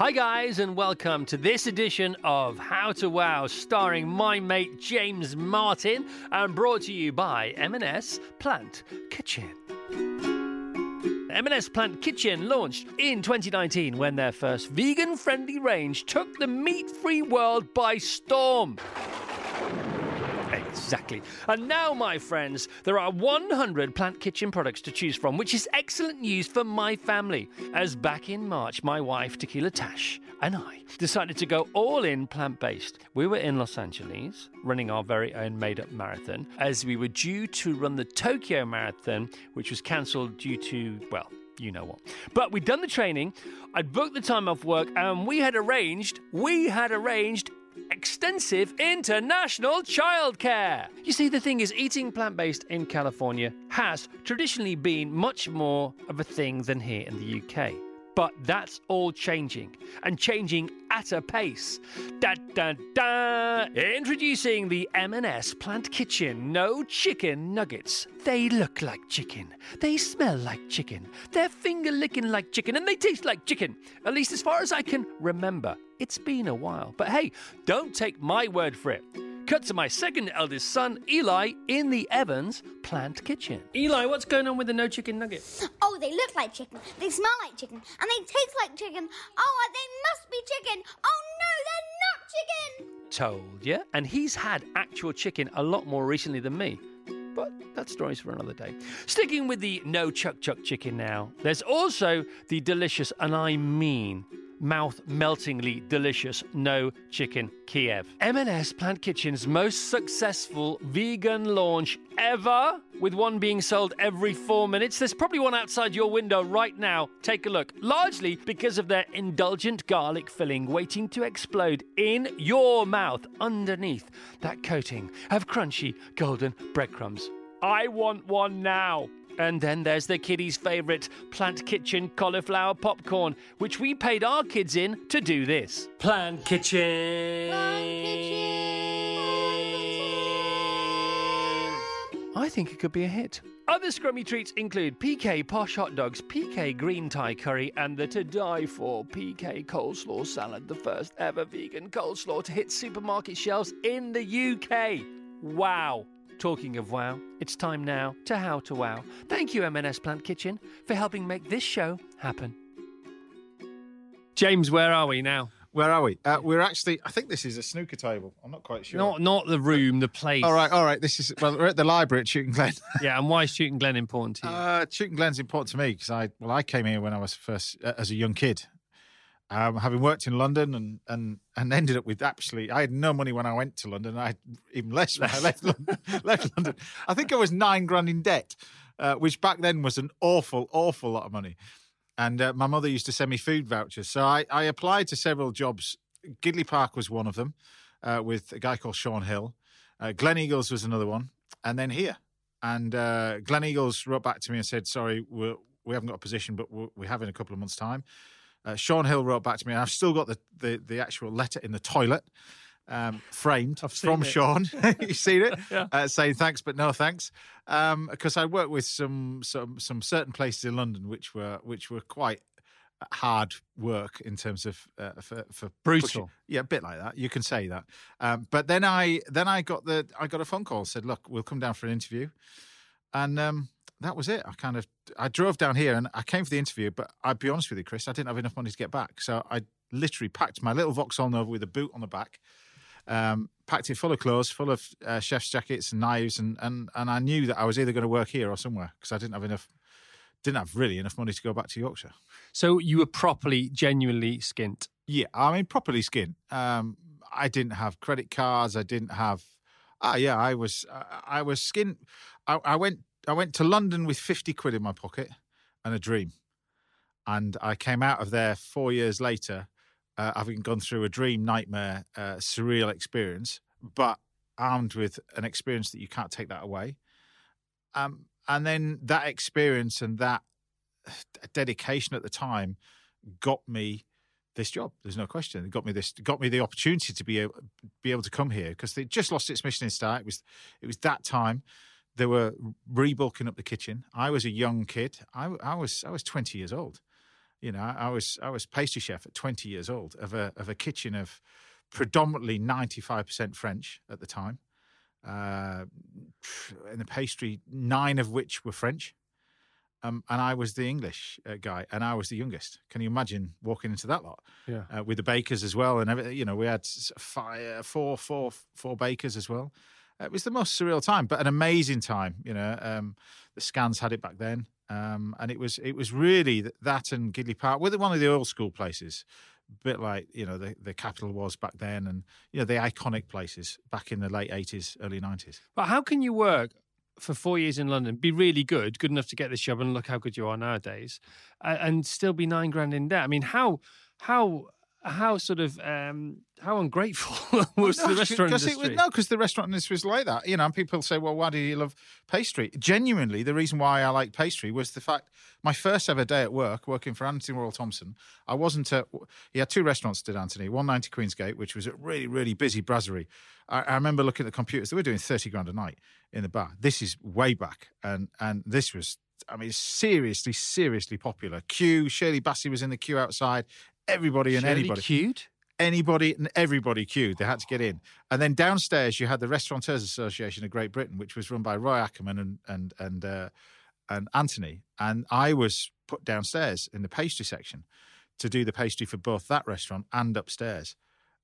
Hi, guys, and welcome to this edition of How to Wow, starring my mate James Martin, and brought to you by M&S Plant Kitchen. M&S Plant Kitchen launched in 2019 when their first vegan-friendly range took the meat-free world by storm. Exactly. And now, my friends, there are 100 Plant Kitchen products to choose from, which is excellent news for my family. As back in March, my wife, Tequila Tash, and I decided to go all in plant based. We were in Los Angeles running our very own made up marathon as we were due to run the Tokyo Marathon, which was cancelled due to, well, you know what. But we'd done the training, I'd booked the time off work, and we had arranged, we had arranged extensive international childcare. You see, the thing is, eating plant based in California has traditionally been much more of a thing than here in the UK. But that's all changing, and changing at a pace. Da da da! Introducing the M&S Plant Kitchen No Chicken Nuggets. They look like chicken. They smell like chicken. They're finger licking like chicken, and they taste like chicken. At least as far as I can remember. It's been a while, but hey, don't take my word for it. Cut to my second eldest son, Eli, in the Evans plant kitchen. Eli, what's going on with the no chicken nugget? Oh, they look like chicken. They smell like chicken. And they taste like chicken. Oh, they must be chicken. Oh, no, they're not chicken. Told ya. And he's had actual chicken a lot more recently than me. But that story's for another day. Sticking with the no chuck chuck chicken now, there's also the delicious, and I mean mouth meltingly delicious no chicken Kiev. M&S Plant Kitchen's most successful vegan launch ever, with one being sold every four minutes. There's probably one outside your window right now. Take a look. Largely because of their indulgent garlic filling waiting to explode in your mouth underneath that coating of crunchy golden breadcrumbs. I want one now. And then there's the kiddies' favourite Plant Kitchen cauliflower popcorn, which we paid our kids in to do this. Plant Kitchen. I think it could be a hit. Other scrummy treats include PK Posh Hot Dogs, PK Green Thai Curry, and the to die for PK Coleslaw Salad, the first ever vegan coleslaw to hit supermarket shelves in the UK. Wow. Talking of wow, it's time now to How to Wow. Thank you, M&S Plant Kitchen, for helping make this show happen. James, where are we now? Where are we? Uh, we're actually. I think this is a snooker table. I'm not quite sure. Not not the room, the place. All right, all right. This is well. We're at the library at Chewton Glen. Yeah, and why is Chewton Glen important to you? Uh, Chewton Glen's important to me because I well, I came here when I was first uh, as a young kid, um, having worked in London and and and ended up with actually I had no money when I went to London. I had even less when I left London, left London. I think I was nine grand in debt, uh, which back then was an awful, awful lot of money. And uh, my mother used to send me food vouchers, so I, I applied to several jobs. Gidleigh Park was one of them, uh, with a guy called Sean Hill. Uh, Gleneagles was another one, and then here. And uh, Gleneagles wrote back to me and said, "Sorry, we're, we haven't got a position, but we're, we have in a couple of months' time." Uh, Sean Hill wrote back to me, and I've still got the, the, the actual letter in the toilet, um, framed from it. Sean. You've seen it, Yeah. uh, saying thanks but no thanks, because I worked with some some some certain places in London which were which were quite hard work in terms of uh, for, for Brutal. yeah, a bit like that. You can say that. Um, but then I then I got the I got a phone call said, look, we'll come down for an interview, and um, that was it. I kind of I drove down here and I came for the interview, but I'd be honest with you, Chris, I didn't have enough money to get back, so I literally packed my little Vauxhall Nova with a boot on the back. Um, packed it full of clothes, full of uh, chef's jackets and knives, and, and and I knew that I was either going to work here or somewhere because I didn't have enough, didn't have really enough money to go back to Yorkshire. So you were properly, genuinely skint. Yeah, I mean properly skint. Um, I didn't have credit cards. I didn't have. Ah, yeah, I was. I I was skint. I, I went. I went to London with fifty quid in my pocket and a dream, and I came out of there four years later, uh, having gone through a dream, nightmare, uh, surreal experience, but armed with an experience that you can't take that away. Um, and then that experience and that dedication at the time got me this job. There's no question. It got me this. Got me the opportunity to be able, be able to come here because they just lost its Michelin star. It was it was that time. They were rebulking up the kitchen. I was a young kid. I, I was I was 20 years old. You know, I was I was pastry chef at 20 years old of a of a kitchen of predominantly 95% French at the time. Uh, in the pastry, nine of which were French. Um, and I was the English uh, guy, and I was the youngest. Can you imagine walking into that lot? Yeah. Uh, with the bakers as well, and everything. You know, we had five, four, four, four bakers as well. It was the most surreal time, but an amazing time. You know, um, the scans had it back then, um, and it was it was really that and Gidleigh Park, were one of the old school places, a bit like you know the the capital was back then, and you know the iconic places back in the late eighties, early nineties. But how can you work for four years in London, be really good, good enough to get this job, and look how good you are nowadays, uh, and still be nine grand in debt? I mean, how how how sort of um, how ungrateful was the restaurant because industry? It was, no, because the restaurant industry was like that. You know, and people say, "Well, why do you love pastry?" Genuinely, the reason why I like pastry was the fact my first ever day at work, working for Antony Worrall Thompson, I wasn't at. He had two restaurants, did Anthony? One ninety Queensgate, which was a really, really busy brasserie. I, I remember looking at the computers; they were doing thirty grand a night in the bar. This is way back, and and this was. I mean, seriously, seriously popular. Queue. Shirley Bassey was in the queue outside. Everybody and anybody queued. anybody and everybody queued. They had to get in. And then downstairs, you had the Restaurateurs Association of Great Britain, which was run by Roy Ackerman and and and uh, and Anthony. And I was put downstairs in the pastry section to do the pastry for both that restaurant and upstairs.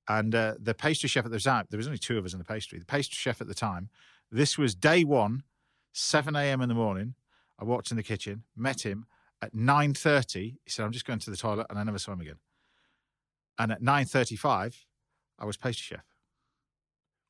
And uh, the pastry chef at the time, there was only two of us in the pastry. The pastry chef at the time, this was day one, 7 a.m. in the morning. I walked in the kitchen, met him at 9.30. He said, I'm just going to the toilet, and I never saw him again. And at 9.35, I was pastry chef.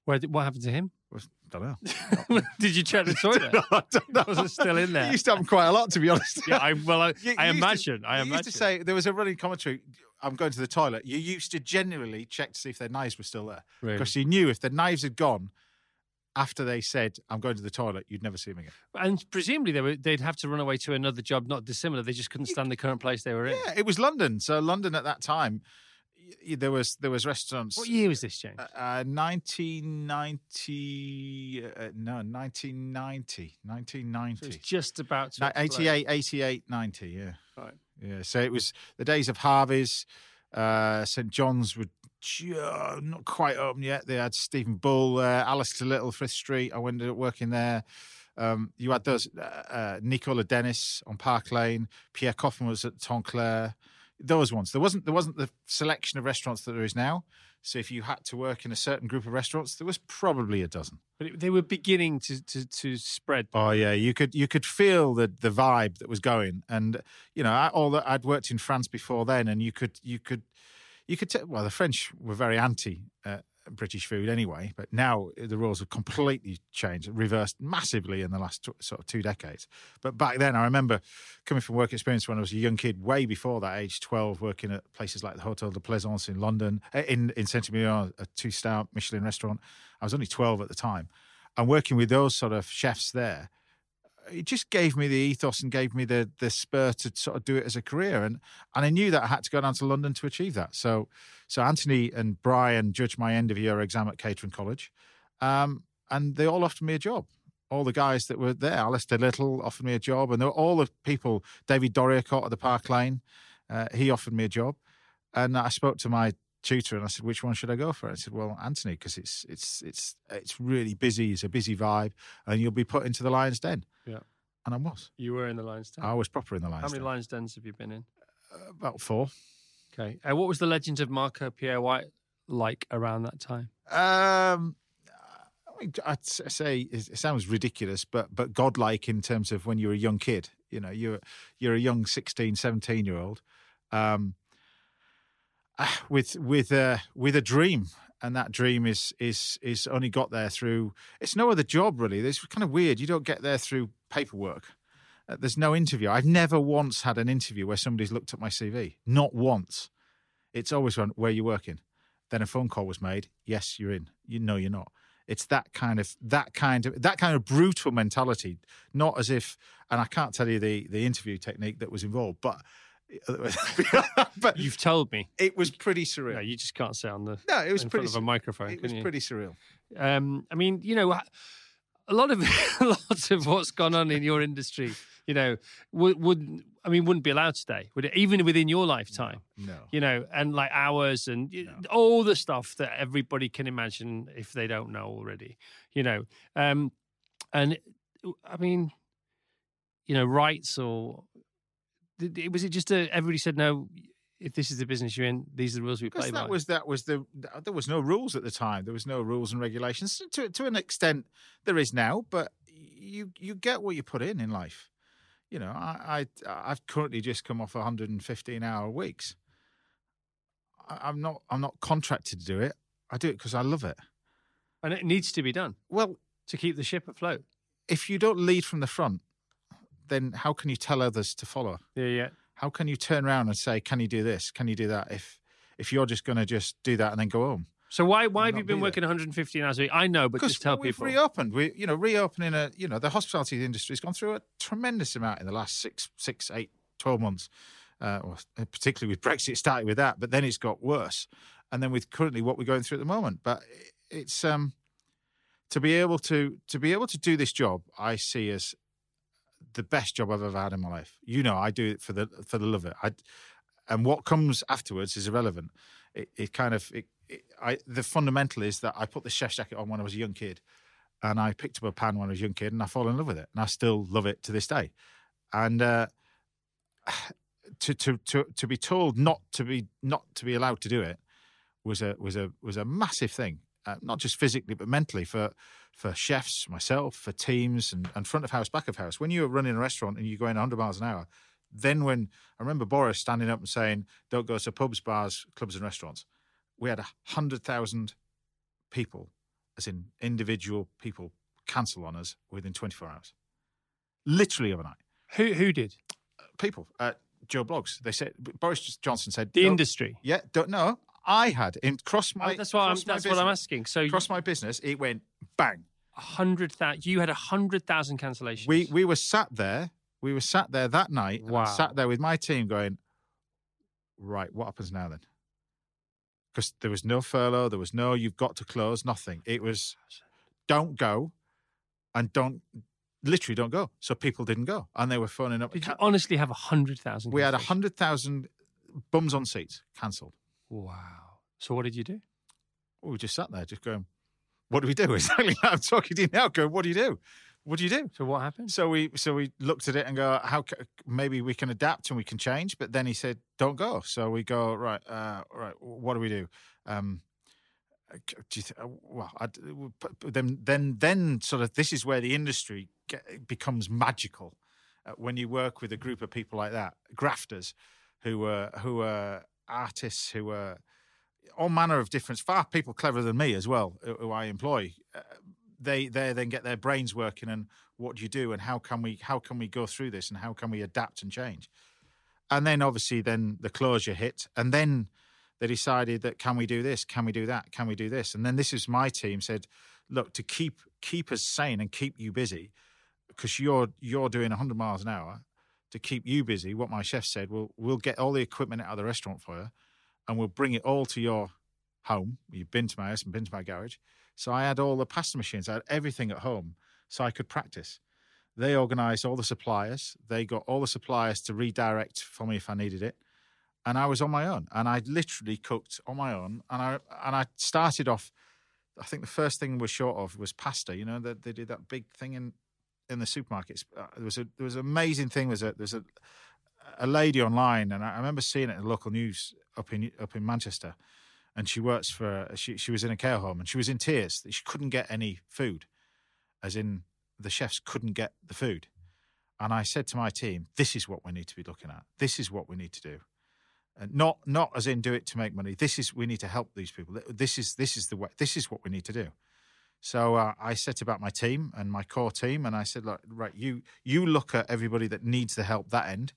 Where did, what happened to him? Was, don't know. did you check the toilet? I don't know. Was it still in there? It used to happen quite a lot, to be honest. yeah, I well, I, You- I you used to- imagine. I imagine. used to say there was a running commentary. I'm going to the toilet. You used to generally check to see if their knives were still there Really? because you knew if the knives had gone after they said "I'm going to the toilet," you'd never see them again. and presumably they were, they'd have to run away to another job not dissimilar. They just couldn't stand the current place they were in. Yeah, it was London. So London at that time, there was there was restaurants. What year was this, James? Uh, 1990, uh, no, 1990, 1990. So just about to Ni- 88, 88, 90, yeah. Right. Yeah, so it was the days of Harvey's. Uh, St John's were ju- not quite open yet. They had Stephen Bull, uh, Alastair Little, Frith Street. I ended up working there. Um, you had those, uh, uh, Nico Ladenis on Park Lane. Pierre Koffmann was at Tante Claire. Those ones. There wasn't there wasn't the selection of restaurants that there is now. So if you had to work in a certain group of restaurants, there was probably a dozen. But it, they were beginning to, to, to spread. Oh yeah, you could you could feel the the vibe that was going, and you know, I, all that I'd worked in France before then, and you could you could you could tell. Well, the French were very anti uh, British food anyway, but now the rules have completely changed, reversed massively in the last t- sort of two decades. But back then, I remember coming from work experience when I was a young kid, way before that age, twelve, working at places like the Hotel de Plaisance in London, uh, in in Saint Emilion, a two star Michelin restaurant. I was only twelve at the time, and working with those sort of chefs there it just gave me the ethos and gave me the the spur to sort of do it as a career. And and I knew that I had to go down to London to achieve that. So so Anthony and Brian judged my end of year exam at Catering College. Um, and they all offered me a job. All the guys that were there Alastair Little offered me a job and all the people David Doriacott at the Park Lane uh, he offered me a job. And I spoke to my tutor and I said which one should I go for? I said well Anthony because it's it's it's it's really busy it's a busy vibe and you'll be put into the Lion's Den Yeah. and I was You were in the Lions Den. I was proper in the Lions How many Den. Lions Dens have you been in? about four Okay. Uh, what was the legend of Marco Pierre White like around that time? um I'd say it sounds ridiculous but but godlike in terms of when you're a young kid you know you're you're a young 16 17 year old um ah, with with a with a dream and that dream is is is only got there through it's no other job really. It's kind of weird. You don't get there through paperwork. Uh, there's no interview. I've never once had an interview where somebody's looked at my cv not once. It's always gone where you're working? Then a phone call was made. Yes you're in. You know you're not. It's that kind of that kind of that kind of brutal mentality. Not as if and i can't tell you the the interview technique that was involved but but You've told me. it was pretty surreal No, you just can't say on the no, it was in pretty. front of a microphone. it was you? pretty surreal. Um, I mean, you know, a lot of a lot of what's gone on in your industry, you know, would, would I mean, wouldn't be allowed today, would it? Even within your lifetime, No. you know, and like hours and y all the stuff that everybody can imagine if they don't know already, you know. Um, and I mean, you know, rights or was it just a, everybody said no? If this is the business you're in, these are the rules we Because play that by. was that was the there was no rules at the time. There was no rules and regulations. To to an extent, there is now, but you you get what you put in in life. You know, I, I I've currently just come off 115 hour weeks. I, I'm not I'm not contracted to do it. I do it because I love it. and it needs to be done Well, to keep the ship afloat. if you don't lead from the front, then how can you tell others to follow? Yeah, yeah. How can you turn around and say, "Can you do this? Can you do that?" If if you're just going to just do that and then go home. So why why have you been be working 115 hours a week? I know, but just tell we've people. reopened. We, you know, reopening a, you know, the hospitality industry has gone through a tremendous amount in the last six, six, eight, 12 months. Uh, or particularly with Brexit, it started with that, but then it's got worse. And then with currently what we're going through at the moment. But it's um to be able to to be able to do this job, I see as the best job I've ever had in my life. You know, I do it for the for the love of it. I, and what comes afterwards is irrelevant. It, it kind of it, it, I the fundamental is that I put the chef's jacket on when I was a young kid, and I picked up a pan when I was a young kid, and I fall in love with it, and I still love it to this day. And uh, to to to to be told not to be not to be allowed to do it was a was a was a massive thing, uh, not just physically but mentally for for chefs, myself, for teams, and, and front of house, back of house. When you're running a restaurant and you're going 100 miles an hour, then when I remember Boris standing up and saying, "Don't go to pubs, bars, clubs, and restaurants," we had a hundred thousand people, as in individual people, cancel on us within 24 hours, literally overnight. Who who did People, uh, Joe Bloggs, they said Boris Johnson said, the industry? Yeah, don't know. I had in cross oh, my. Oh, that's what I'm. cross That's what I'm asking. So Across my business, it went bang. hundred thousand. You had a hundred thousand cancellations. We we were sat there. We were sat there that night. Wow. sat there with my team, going, right, what happens now then? Because there was no furlough, there was no you've got to close, nothing. It was don't go, and don't literally don't go. So people didn't go, and they were phoning up. Did you honestly have a hundred thousand? we had a hundred thousand bums on seats cancelled. Wow. So what did you do? We just sat there, just going, what do we do? Exactly I'm talking to you now. Going, what do you do? What do you do? So what happened? So we so we looked at it and go, how ca- maybe we can adapt and we can change. But then he said, don't go. So we go right, uh, right. What do we do? Um, uh, do you th- uh, well, I, then then then sort of this is where the industry get, becomes magical uh, when you work with a group of people like that, grafters, who are who are artists, who are all manner of different, far people cleverer than me as well, who I employ. Uh, they they then get their brains working and what do you do and how can we how can we go through this and how can we adapt and change and then obviously then the closure hit and then they decided that can we do this can we do that can we do this and then this is my team said look to keep keep us sane and keep you busy because you're you're doing 100 miles an hour to keep you busy what my chef said we'll we'll get all the equipment out of the restaurant for you and we'll bring it all to your home you've been to my house and been to my garage so I had all the pasta machines, I had everything at home so I could practice. They organised all the suppliers. They got all the suppliers to redirect for me if I needed it. And I was on my own. And I literally cooked on my own. And I and I started off, I think the first thing we're short of was pasta. You know, they, they did that big thing in in the supermarkets. Uh, there was a there was an amazing thing. There's a there's a a lady online, and I I remember seeing it in the local news up in up in Manchester and she works for she she was in a care home and she was in tears that she couldn't get any food as in the chefs couldn't get the food and i said to my team this is what we need to be looking at this is what we need to do and not not as in do it to make money this is we need to help these people this is this is the way this is what we need to do so uh, i set about my team and my core team and i said look right you you look at everybody that needs the help that end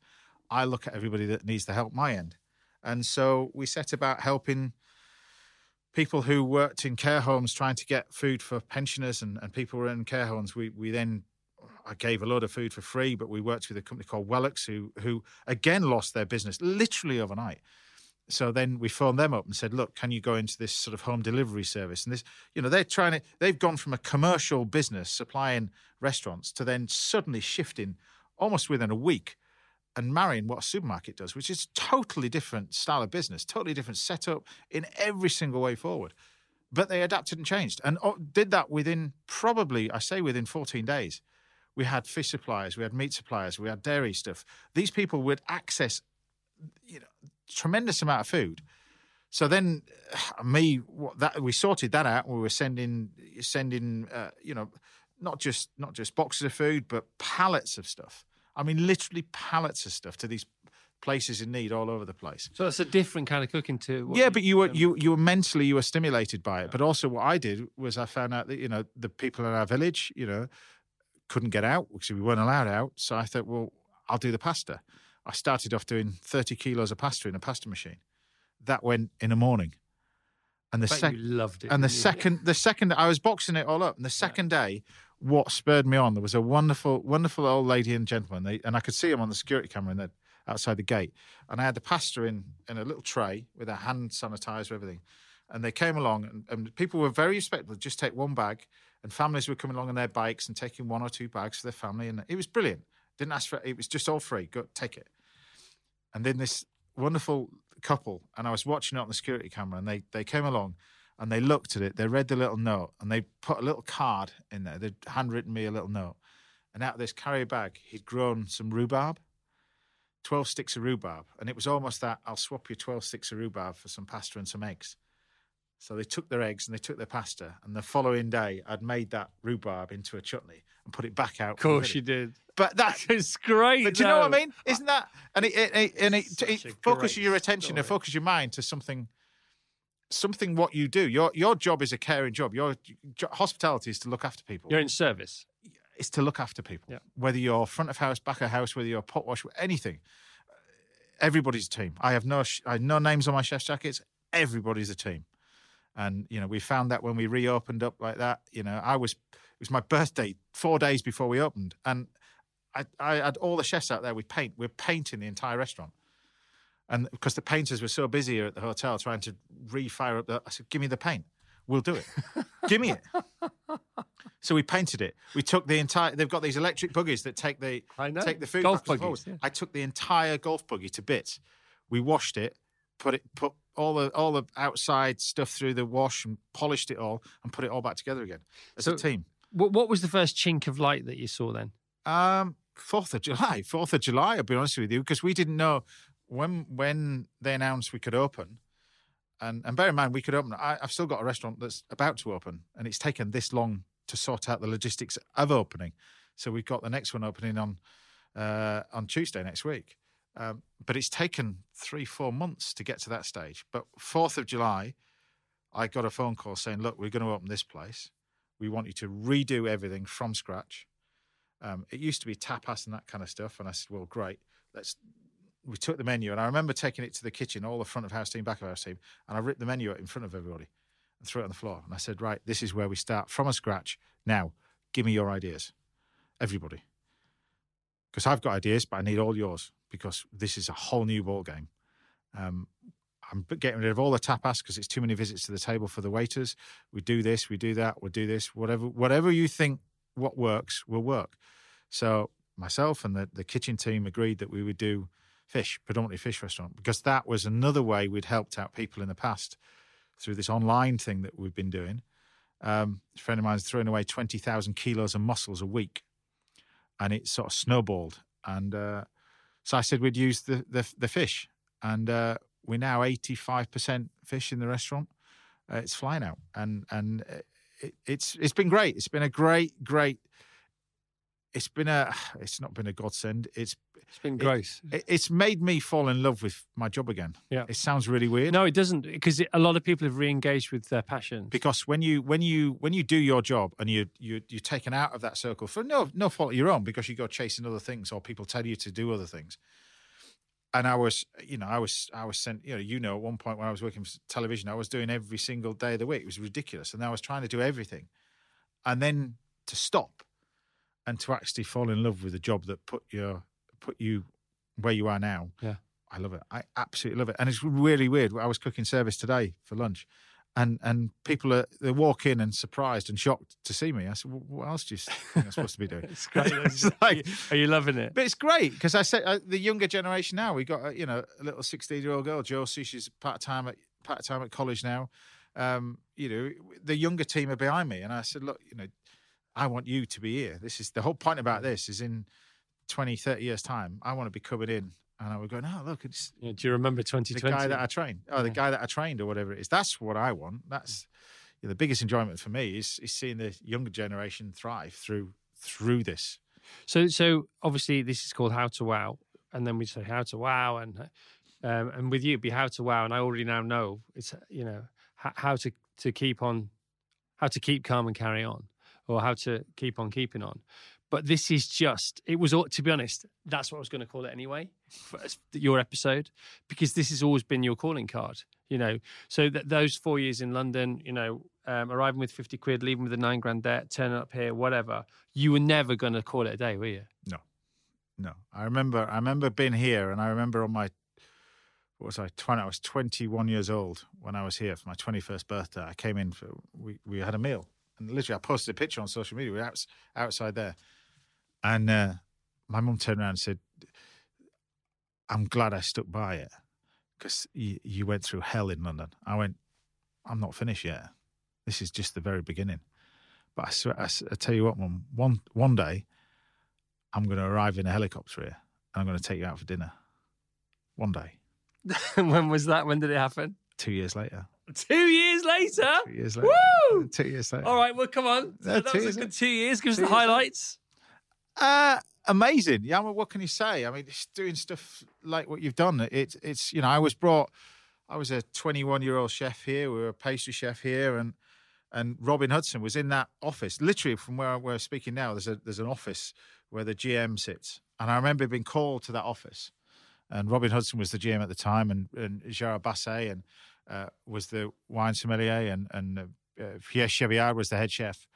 i look at everybody that needs the help my end and so we set about helping people who worked in care homes trying to get food for pensioners and, and people who were in care homes. We we then I gave a lot of food for free, but we worked with a company called Wellux who who again lost their business literally overnight. So then we phoned them up and said, "Look, can you go into this sort of home delivery service?" And this, you know, they're trying to. They've gone from a commercial business supplying restaurants to then suddenly shifting, almost within a week, and marrying what a supermarket does, which is totally different style of business, totally different setup in every single way forward. But they adapted and changed, and oh, did that within probably, I say, within 14 days. We had fish suppliers, we had meat suppliers, we had dairy stuff. These people would access, you know, tremendous amount of food. So then, me, what that we sorted that out. We were sending, sending, uh, you know, not just not just boxes of food, but pallets of stuff. I mean, literally pallets of stuff to these places in need all over the place. So it's a different kind of cooking too. yeah, but you were you you were mentally you were stimulated by it. But also, what I did was I found out that you know the people in our village, you know, couldn't get out because we weren't allowed out. So I thought, well, I'll do the pasta. I started off doing thirty kilos of pasta in a pasta machine. That went in a morning. And the second loved it. and the you? second the second I was boxing it all up. And the second day, what spurred me on, there was a wonderful, wonderful old lady and gentleman. They, and I could see them on the security camera in the, outside the gate. And I had the pasta in in a little tray with a hand sanitizer, everything. And they came along, and, and people were very respectful. Just take one bag, and families were coming along on their bikes and taking one or two bags for their family, and it was brilliant. Didn't ask for it; it was just all free. Go take it. And then this wonderful couple, and I was watching it on the security camera, and they they came along, and they looked at it. They read the little note, and they put a little card in there. They'd handwritten me a little note, and out of this carrier bag, he'd grown some rhubarb. 12 sticks of rhubarb. And it was almost that I'll swap you 12 sticks of rhubarb for some pasta and some eggs. So they took their eggs and they took their pasta. And the following day, I'd made that rhubarb into a chutney and put it back out. Of course you did. But that is great. But do you know what I mean? Isn't that and it, it, it and it, it focuses your attention and focuses your mind to something, something what you do. Your your job is a caring job. Your jo- hospitality is to look after people You're in service. is to look after people. Yeah. Whether you're front of house, back of house, whether you're pot wash, anything. Everybody's a team. I have no sh- I have no names on my chef's jackets. Everybody's a team, and you know we found that when we reopened up like that. You know, I was it was my birthday four days before we opened, and I I had all the chefs out there with paint. We're painting the entire restaurant. And because the painters were so busy at the hotel trying to refire up the, I said, "Give me the paint. We'll do it. Give me it." So we painted it. We took the entire. They've got these electric buggies that take the I know. take the food Golf buggies, yeah. I took the entire golf buggy to bits. We washed it, put it, put all the all the outside stuff through the wash and polished it all and put it all back together again as So- a team. What, what was the first chink of light that you saw then? Um, Fourth of July. Fourth of July. I'll be honest with you, because we didn't know when when they announced we could open. And and bear in mind, we could open. I, I've still got a restaurant that's about to open, and it's taken this long to sort out the logistics of opening. So we've got the next one opening on uh, on Tuesday next week. Um, but it's taken three, four months to get to that stage. But Fourth of July, I got a phone call saying, "Look, we're going to open this place. We want you to redo everything from scratch." Um, it used to be tapas and that kind of stuff, and I said, "Well, great. Let's." We took the menu, and I remember taking it to the kitchen, all the front of house team, back of house team, and I ripped the menu in front of everybody and threw it on the floor. And I said, "Right, this is where we start from a scratch. Now, give me your ideas, everybody, because I've got ideas, but I need all yours because this is a whole new ball game." Um, I'm getting rid of all the tapas because it's too many visits to the table for the waiters. We do this, we do that, we'll do this, whatever, whatever you think what works will work. So myself and the, the kitchen team agreed that we would do fish, predominantly fish restaurant, because that was another way we'd helped out people in the past through this online thing that we've been doing. Um, a friend of mine's throwing away 20,000 kilos of mussels a week and it sort of snowballed. And uh, so I said we'd use the, the, the fish. And uh, we're now 85% fish in the restaurant. Uh, it's flying out. And, and uh, it, it's it's been great. It's been a great, great. It's been a. It's not been a godsend. It's It's been great. it, it's made me fall in love with my job again. Yeah. it sounds really weird. no, it doesn't, because a lot of people have re-engaged with their passion. because when you when you when you do your job and you you you're taken out of that circle for no no fault of your own because you go chasing other things or people tell you to do other things. And I was, you know, I was, I was sent, you know, you know, at one point when I was working for television, I was doing every single day of the week. It was ridiculous, and I was trying to do everything, and then to stop, and to actually fall in love with a job that put your put you where you are now. Yeah. I love it. I absolutely love it, and it's really weird. I was cooking service today for lunch, and and people are they walk in and surprised and shocked to see me. I said, well, "What else do you think I'm supposed to be doing?" It's great. It's like- Are you loving it? but it's great because I said uh, the younger generation now. We got uh, you know a little sixteen-year-old girl, Josie. She's part time at part time at college now. Um, you know, the younger team are behind me, and I said, "Look, you know, I want you to be here. This is the whole point about this. Is in 20, 30 years time, I want to be coming in." And I would go, "No, look, it's Yeah, do you remember the 2020? guy that I trained, or the guy that I trained, or whatever it is. That's what I want. That's you know, the biggest enjoyment for me is is seeing the younger generation thrive through through this. So, so obviously this is called How to Wow, and then we say How to Wow, and um, and with you it'd be How to Wow, and I already now know it's you know how, how to to keep on, how to keep calm and carry on, or how to keep on keeping on. But this is just it was to be honest. That's what I was going to call it anyway your episode because this has always been your calling card. You know, so that those four years in London, you know, um, arriving with fifty quid, leaving with a nine grand debt, turning up here, whatever. You were never going to call it a day, were you? No, no. I remember. I remember being here, and I remember on my what was I twenty? I was twenty one years old when I was here for my twenty first birthday. I came in for we we had a meal, and literally I posted a picture on social media. We were outs, outside there, and uh, my mum turned around and said, "I'm glad I stuck by it because you, you went through hell in London." I went, "I'm not finished yet. This is just the very beginning." But I, swear, I, I tell you what, mum, one one day. I'm going to arrive in a helicopter here and I'm going to take you out for dinner. One day, when was that? When did it happen? two years later. Two years later. Two years later. Woo! Two years later. All right, well, come on. Yeah, that two was a years good two years. Give us the years highlights. Uh, amazing. Yeah, I mean, what can you say? I mean, it's doing stuff like what you've done. It's, it's, you know, I was brought, I was a 21 year old chef here. We were a pastry chef here. And, and Robin Hutson was in that office, literally from where we're speaking now. There's a, there's an office where the GM sits. And I remember being called to that office. And Robin Hutson was the GM at the time, and, and Gerard Basset and uh, was the wine sommelier, and, and uh, uh, Pierre Chevillard was the head chef.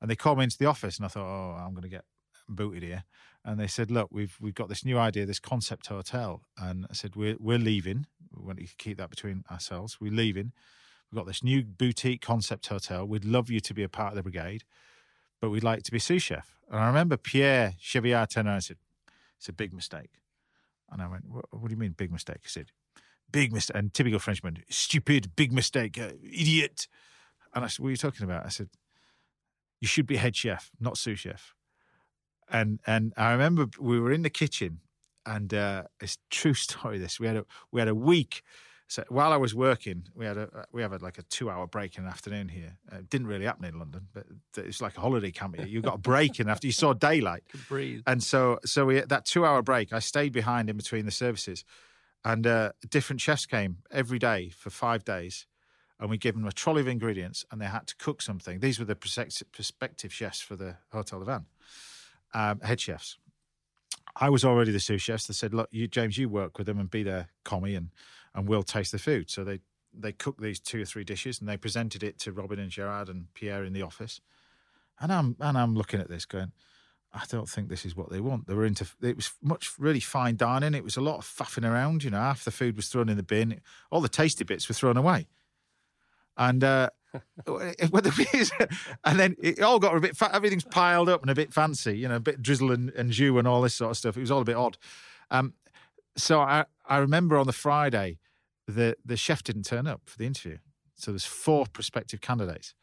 And they called me into the office, and I thought, oh, I'm going to get booted here. And they said, look, we've we've got this new idea, this concept hotel. And I said, we're we're leaving. We want to keep that between ourselves. We're leaving. We've got this new boutique concept hotel. We'd love you to be a part of the brigade, but we'd like to be sous chef. And I remember Pierre Chevillard turned around and I said, it's a big mistake. And I went, what, what do you mean, big mistake? He said, big mistake. And typical Frenchman, stupid, big mistake, uh, idiot. And I said, what are you talking about? I said, you should be head chef, not sous chef. And and I remember we were in the kitchen, and uh, it's a true story. This we had a we had a week. So while I was working, we had a we have like a two hour break in the afternoon here. Uh, it didn't really happen in London, but it's like a holiday camp here. You got a break in after you saw daylight. Could breathe. And so, so we that two hour break, I stayed behind in between the services, and uh, different chefs came every day for five days, and we gave them a trolley of ingredients, and they had to cook something. These were the prospective, prospective chefs for the Hotel du Vin, um, head chefs. I was already the sous chefs. They said, "Look, you, James, you work with them and be their commie, and and we'll taste the food." So they they cooked these two or three dishes, and they presented it to Robin and Gerard and Pierre in the office. And I'm and I'm looking at this, going, I don't think this is what they want. They were into it was much really fine dining. It was a lot of faffing around. You know, half the food was thrown in the bin. All the tasty bits were thrown away. And uh, and then it all got a bit. Fa- everything's piled up and a bit fancy. You know, a bit drizzle and, and jus and all this sort of stuff. It was all a bit odd. Um, so I I remember on the Friday, the the chef didn't turn up for the interview. So there's four prospective candidates.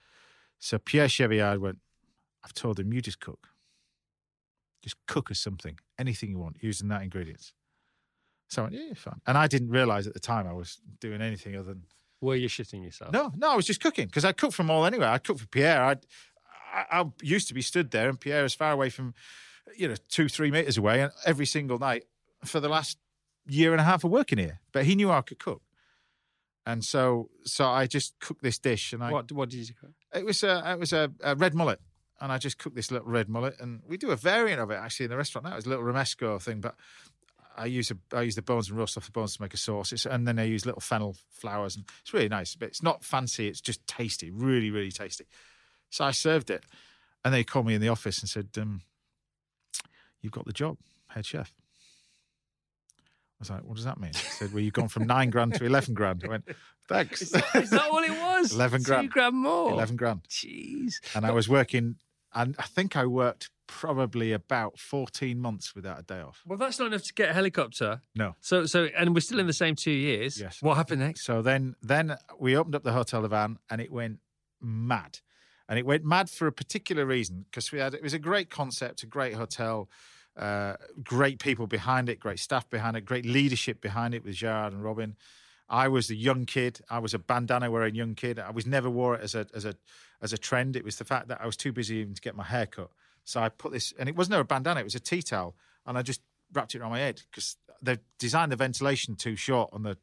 So Pierre Chevillard went. I've told him you just cook just cook us something, anything you want, using that ingredients. So I went, yeah, fine. And I didn't realize at the time I was doing anything other than Were you shitting yourself? no, no, I was just cooking because I cooked from all anyway. I cooked for Pierre. I'd, I, I used to be stood there, and Pierre is far away from, you know, two, three meters away, and every single night for the last year and a half of working here. But he knew I could cook, and so so I just cooked this dish, and I What What did you cook? it was a it was a, a red mullet, and I just cooked this little red mullet, and we do a variant of it actually in the restaurant now. It's a little romesco thing, but I use a, I use the bones and roast off the bones to make a sauce, it's, and then I use little fennel flowers, and it's really nice. But it's not fancy; it's just tasty, really, really tasty. So I served it, and they called me in the office and said, um, "You've got the job, head chef." I was like, what does that mean? He said, well, you've gone from nine grand to 11 grand. I went, thanks. Is that, is that all it was? 11 Two grand. grand more. 11 grand. Jeez. And I was working, and I think I worked probably about 14 months without a day off. Well, that's not enough to get a helicopter. No. So, so, and we're still in the same two years. Yes. What happened next? So then, then we opened up the Hotel du Vin, and it went mad, and it went mad for a particular reason because we had it was a great concept, a great hotel, uh, great people behind it, great staff behind it, great leadership behind it with Gerard and Robin. I was a young kid. I was a bandana wearing young kid. I was never wore it as a as a as a trend. It was the fact that I was too busy even to get my hair cut. So I put this, and it wasn't a bandana; it was a tea towel, and I just wrapped it around my head because they've designed the ventilation too short on the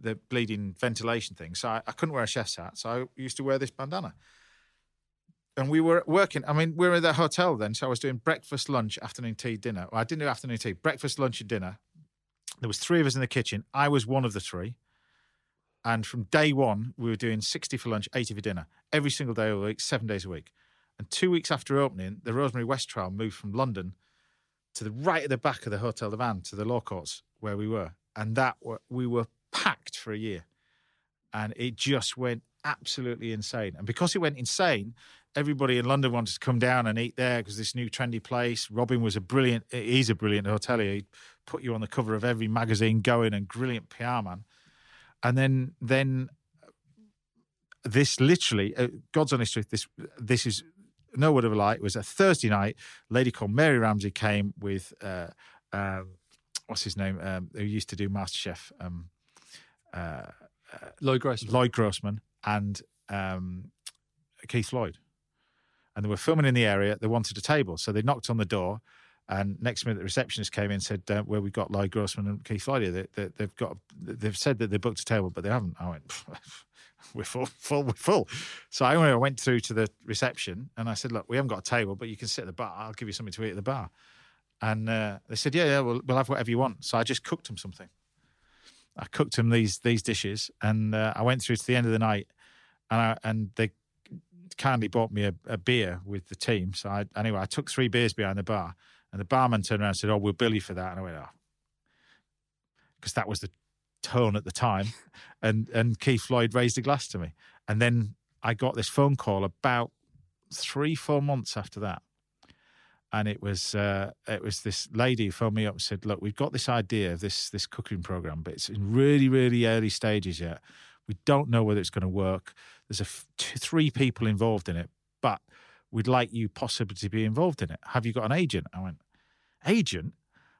the bleeding ventilation thing. So I, I couldn't wear a chef's hat. So I used to wear this bandana. And we were working. I mean, we were at the hotel then. So I was doing breakfast, lunch, afternoon tea, dinner. Well, I didn't do afternoon tea. Breakfast, lunch, and dinner. There was three of us in the kitchen. I was one of the three. And from day one, we were doing 60 for lunch, 80 for dinner, every single day of the week, seven days a week. And two weeks after opening, the Rosemary West trial moved from London to the right at the back of the Hotel du Vin to the law courts where we were. And that we were packed for a year. And it just went absolutely insane. And because it went insane, everybody in London wanted to come down and eat there because this new trendy place. Robin was a brilliant, he's a brilliant hotelier. He'd put you on the cover of every magazine going and brilliant PR man. And then, then this literally, uh, God's honest truth, this, this is no word of a lie. It was a Thursday night. A lady called Mary Ramsey came with, uh, um, what's his name, um, who used to do MasterChef, um, uh, Lloyd Grossman. Lloyd Grossman and um, Keith Floyd. And they were filming in the area. They wanted a table. So they knocked on the door. And next minute, the receptionist came in and said, uh, "Well, we've got Lloyd Grossman and Keith here. They, they, they've got, they've said that they booked a table, but they haven't." I went, "We're full, full, we're full." So I I went through to the reception and I said, "Look, we haven't got a table, but you can sit at the bar. I'll give you something to eat at the bar." And uh, they said, "Yeah, yeah, we'll, we'll have whatever you want." So I just cooked them something. I cooked them these these dishes, and uh, I went through to the end of the night, and I, and they kindly bought me a, a beer with the team. So I, anyway, I took three beers behind the bar, and the barman turned around and said, "Oh, we'll bill you for that." And I went, "Oh," because that was the tone at the time. and and Keith Floyd raised a glass to me, and then I got this phone call about three four months after that. And it was uh, it was this lady who phoned me up and said, "Look, we've got this idea of this this cooking program, but it's in really really early stages yet. We don't know whether it's going to work. There's a f- two, three people involved in it, we'd like you possibly to be involved in it. Have you got an agent?" I went, "Agent?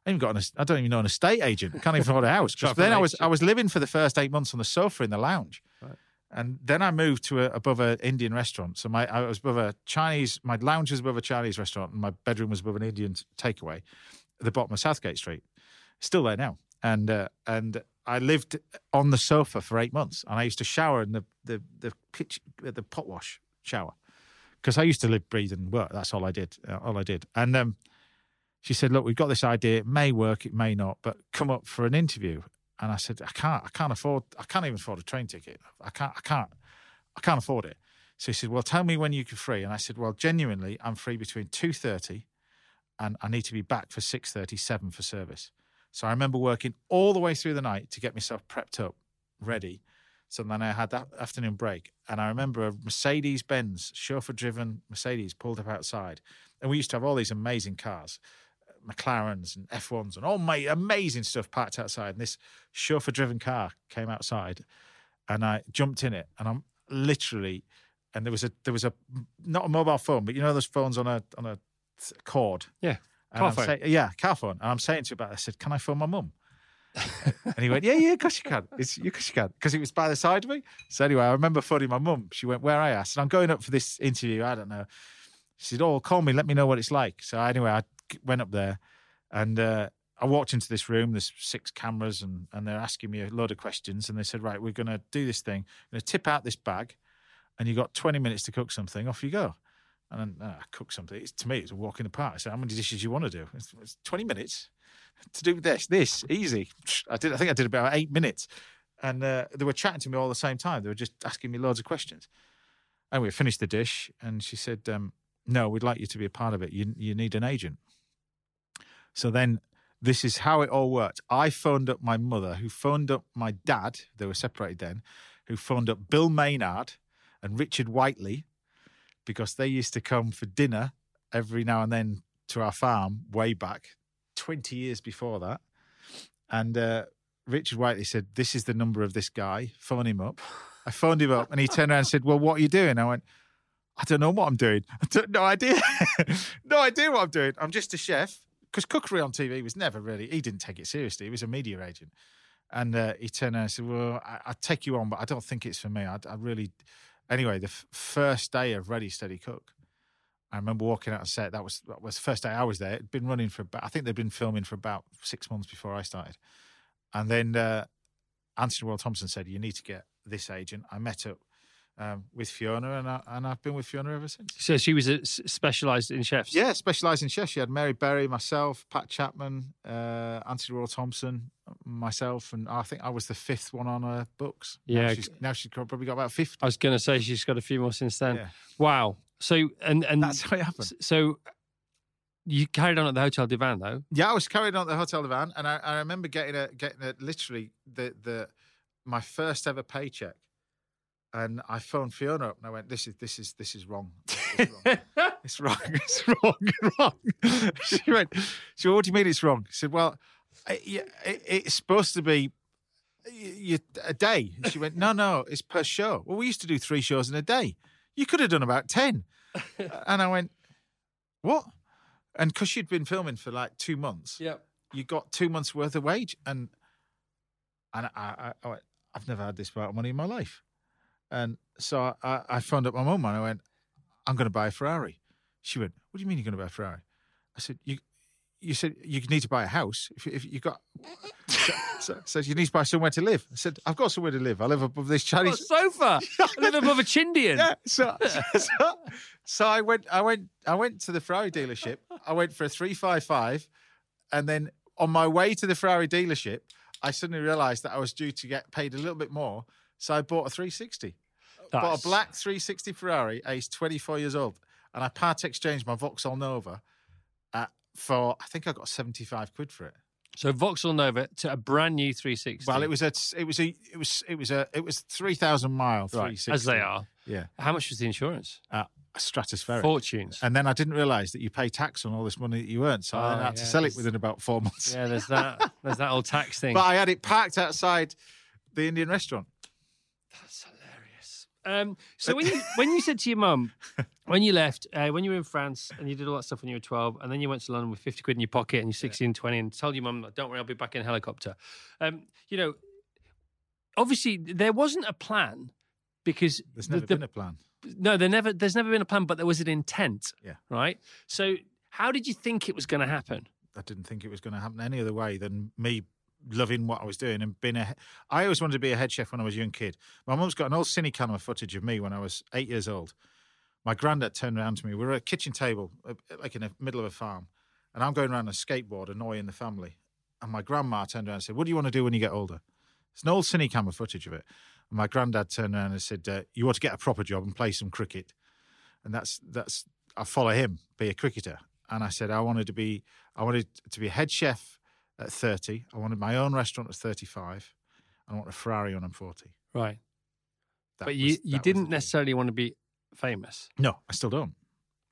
I haven't got an. I don't even know an estate agent. I can't even afford a house." Travel then I was. I was living for the first eight months on the sofa in the lounge. And then I moved to a, above an Indian restaurant. So my I was above a Chinese. My lounge was above a Chinese restaurant, and my bedroom was above an Indian takeaway at the bottom of Southgate Street. Still there now. And uh, and I lived on the sofa for eight months, and I used to shower in the the the pitch the pot wash shower because I used to live, breathe, and work. That's all I did. Uh, all I did. And um, she said, "Look, we've got this idea. It may work, it may not, but come up for an interview." And I said, "I can't. I can't afford. I can't even afford a train ticket. I can't. I can't. I can't afford it." So he said, "Well, tell me when you can free." And I said, "Well, genuinely, I'm free between two thirty, and I need to be back for six thirty, seven for service." So I remember working all the way through the night to get myself prepped up, ready. So then I had that afternoon break, and I remember a Mercedes Benz chauffeur-driven Mercedes pulled up outside, and we used to have all these amazing cars. Uh, McLarens and F1s and all my amazing stuff parked outside. And this chauffeur driven car came outside and I jumped in it and I'm literally and there was a there was a not a mobile phone, but you know those phones on a on a uh, cord. Yeah. Car phone. say- yeah, car phone. And I'm saying to him about I said, Can I phone my mum? and he went, Yeah, yeah, of course you can. It's of course you can. Because it was by the side of me. So anyway, I remember phoning my mum. She went, Where are you? I said, I'm going up for this interview. I don't know. She said, Oh, call me, let me know what it's like. So anyway, I went up there and uh, I walked into this room. There's six cameras, and, and they're asking me a load of questions. And they said, Right, we're going to do this thing. I'm going to tip out this bag, and you've got 20 minutes to cook something. Off you go. And then uh, I cook something. It's, to me, it's a walk in the park. I said, How many dishes do you want to do? It's, it's 20 minutes to do this, this, easy. I did. I think I did about eight minutes. And uh, they were chatting to me all the same time. They were just asking me loads of questions. And we finished the dish, and she said, um, "No, we'd like you to be a part of it. You you need an agent." So then This is how it all worked. I phoned up my mother, who phoned up my dad. They were separated then. Who phoned up Bill Maynard and Richard Whiteley because they used to come for dinner every now and then to our farm way back 20 years before that. And uh, Richard Whiteley said, This is the number of this guy. Phone him up. I phoned him up and he turned around and said, Well, what are you doing? I went, I don't know what I'm doing. I don't, no idea. no idea what I'm doing. I'm just a chef. Because cookery on TV was never really, he didn't take it seriously. He was a media agent. And uh, he turned around and said, Well, I, I'll take you on, but I don't think it's for me. I, I really. Anyway, the f- first day of Ready Steady Cook, I remember walking out and set. That was that was the first day I was there. It'd been running for about. I think they'd been filming for about six months before I started, and then uh, Antony Worrall Thompson said, "You need to get this agent." I met up um, with Fiona, and I, and I've been with Fiona ever since. So she was a, specialised in chefs. Yeah, specialised in chefs. She had Mary Berry, myself, Pat Chapman, uh, Antony Worrall Thompson, myself, and I think I was the fifth one on her books. Now Yeah. she's, now she's probably got about fifty. I was going to say she's got a few more since then. Yeah. Wow. So and and That's how it happened. so you carried on at the Hotel Divan though. Yeah, I was carried on at the Hotel de Van, and I, I remember getting a getting a literally the the my first ever paycheck, and I phoned Fiona up and I went, "This is this is this is wrong. This is wrong. it's wrong. It's wrong. It's wrong." she went, "So what do you mean it's wrong?" She said, "Well, I, yeah, it, it's supposed to be." You, a day. And She went, no, no, it's per show. Well, we used to do three shows in a day. You could have done about 10. and I went, what? And because she'd been filming for like two months, Yeah. you got two months worth of wage, and and I, I, I went, I've never had this amount of money in my life, and so I, I phoned up my mum and I went, I'm going to buy a Ferrari. She went, What do you mean you're going to buy a Ferrari? I said, You, you said you need to buy a house if, if you got. So, so, so you need to buy somewhere to live. I said, I've got somewhere to live. I live above this Chinese. sofa. I live above a Chindian. Yeah, so, so so I went I went I went to the Ferrari dealership. I went for a three five five, and then on my way to the Ferrari dealership, I suddenly realised that I was due to get paid a little bit more. So I bought a three sixty. Bought a black three sixty Ferrari, aged twenty four years old, and I part exchanged my Vauxhall Nova for I think I got seventy five quid for it. So Vauxhall Nova to a brand new 360. Well, it was a it was a it was it was a it was three thousand mile three right, sixty as they are. Yeah, How much was the insurance? uh, stratospheric. Fortunes. And then I didn't realise that you pay tax on all this money that you earn, so I Oh, had to sell it within about four months. Yeah, there's that. There's that old tax thing. But I had it parked outside the Indian restaurant. That's. Um, so when you when you said to your mum when you left uh, when you were in France and you did all that stuff when you were 12 and then you went to London with 50 quid in your pocket and you're 16 20 and told your mum don't worry I'll be back in a helicopter um, you know obviously there wasn't a plan because There's the- never the- been a plan. no there never there's never been a plan but there was an intent Yeah. right so how did you think it was going to happen I didn't think it was going to happen any other way than me loving what I was doing and being a. I always wanted to be a head chef when I was a young kid. My mum's got an old cine camera footage of me when I was eight years old. My granddad turned around to me. We were at a kitchen table, uh, like in the middle of a farm, and I'm going around on a skateboard annoying the family. And my grandma turned around and said, "What do you want to do when you get older?" It's an old cine camera footage of it. And my granddad turned around and said, uh, "You ought to get a proper job and play some cricket." And that's that's I follow him, be a cricketer. And I said I wanted to be I wanted to be a head chef at 30. I wanted my own restaurant at 35. I want a Ferrari when I'm 40. right That but was- you, you didn't necessarily want to be famous No, I still don't.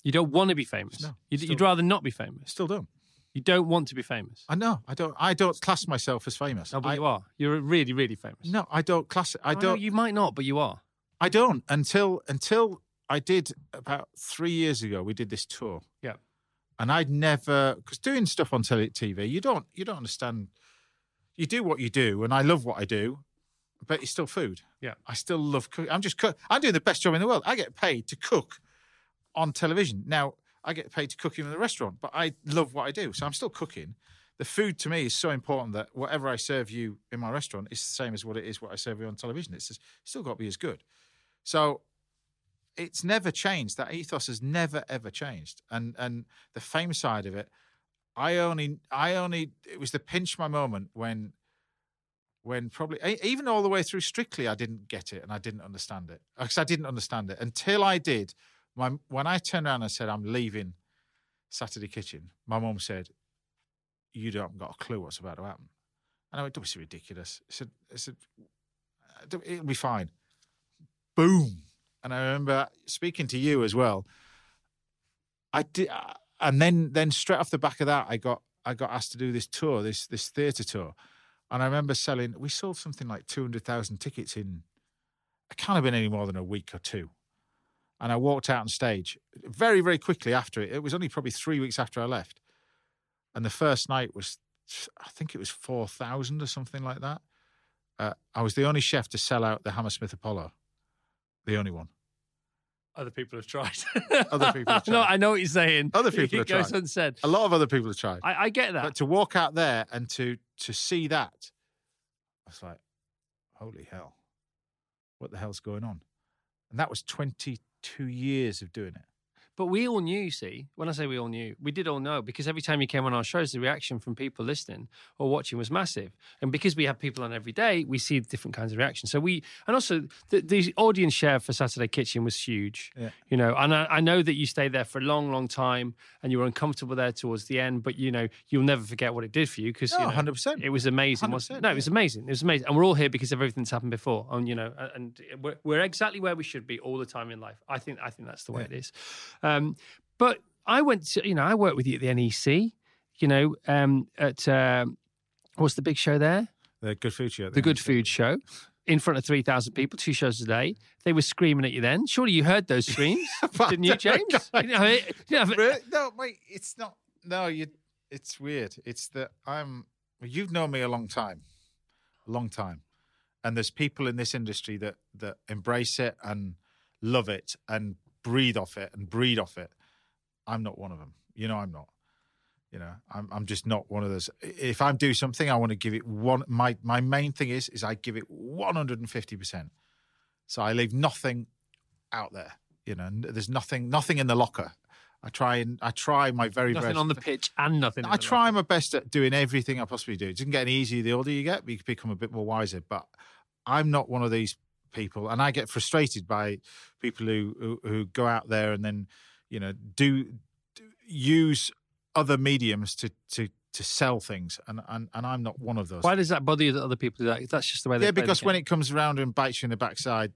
you don't want to be famous No, you'd, you'd rather not be famous still don't. you don't want to be famous I know. I don't. I don't class myself as famous. No, but I, you are. You're really, really famous. No, I don't class. I know don't. you might not, but you are. I don't until until I did about three years ago. We did this tour. Yeah. And I'd never because doing stuff on TV, you don't you don't understand. You do what you do, and I love what I do, but it's still food. Yeah. I still love cooking. I'm just cook. I'm doing the best job in the world. I get paid to cook on television. Now I get paid to cook in the restaurant, but I love what I do, so I'm still cooking. The food to me is so important that whatever I serve you in my restaurant is the same as what it is what I serve you on television. It's just, still got to be as good. So it's never changed. That ethos has never ever changed. And and the fame side of it, I only I only it was the pinch my moment when when probably even all the way through Strictly I didn't get it and I didn't understand it because I didn't understand it until I did. My when I turned around and said I'm leaving Saturday Kitchen, my mum said, you don't got a clue what's about to happen. And I went, don't be so ridiculous. I said, I said, "Uh, it'll be fine. Boom. And I remember speaking to you as well. I did, uh, and then then straight off the back of that, I got I got asked to do this tour, this this theatre tour, and I remember selling. We sold something like two hundred thousand tickets in. It can't have been any more than a week or two. And I walked out on stage very very quickly after it. It was only probably three weeks after I left, and the first night was, I think it was four thousand or something like that. Uh, I was the only chef to sell out the Hammersmith Apollo, the only one. Other people have tried. Other people have no. I know what you're saying. Other people it have goes tried. unsaid. A lot of other people have tried. I, I get that. But to walk out there and to to see that, I was like, holy hell, what the hell's going on? And that was 22 years of doing it. But we all knew, see, when I say we all knew, we did all know because every time you came on our shows, the reaction from people listening or watching was massive. And because we have people on every day, we see different kinds of reactions. So we, and also the, the audience share for Saturday Kitchen was huge, Yeah. you know, and I, I know that you stayed there for a long, long time and you were uncomfortable there towards the end, but you know, you'll never forget what it did for you because No, you know, 100%. it was amazing. wasn't it? No, it was amazing. It was amazing. And we're all here because of everything that's happened before. And, you know, and we're, we're exactly where we should be all the time in life. I think, I think that's the way it is. Um, but I went to, you know, I worked with you at the NEC, you know, um, at, um, what's the big show there? The good food show. The Good Food Show. In front of 3,000 people, two shows a day. They were screaming at you then. Surely you heard those screams, didn't you, James? You know, it- you know, Really? No, wait, it's not. No, you. It's weird. It's that I'm. You've known me a long time, a long time, and there's people in this industry that that embrace it and love it and breathe off it and breed off it. I'm not one of them. You know, I'm not. You know, I'm I'm just not one of those. If I do something, I want to give it one. My my main thing is is I give it 150 percent. So I leave nothing out there. You know, there's nothing nothing in the locker. I try and I try my very nothing best. on the pitch and nothing. I try my best at doing everything I possibly do. It doesn't get any easier the older you get, but you become a bit more wiser. But I'm not one of these people, and I get frustrated by people who who, who go out there and then you know do, do use other mediums to to to sell things, and and, and I'm not one of those. Why does that bother you that other people do that? That's just the way they yeah, because when it comes around and bites you in the backside,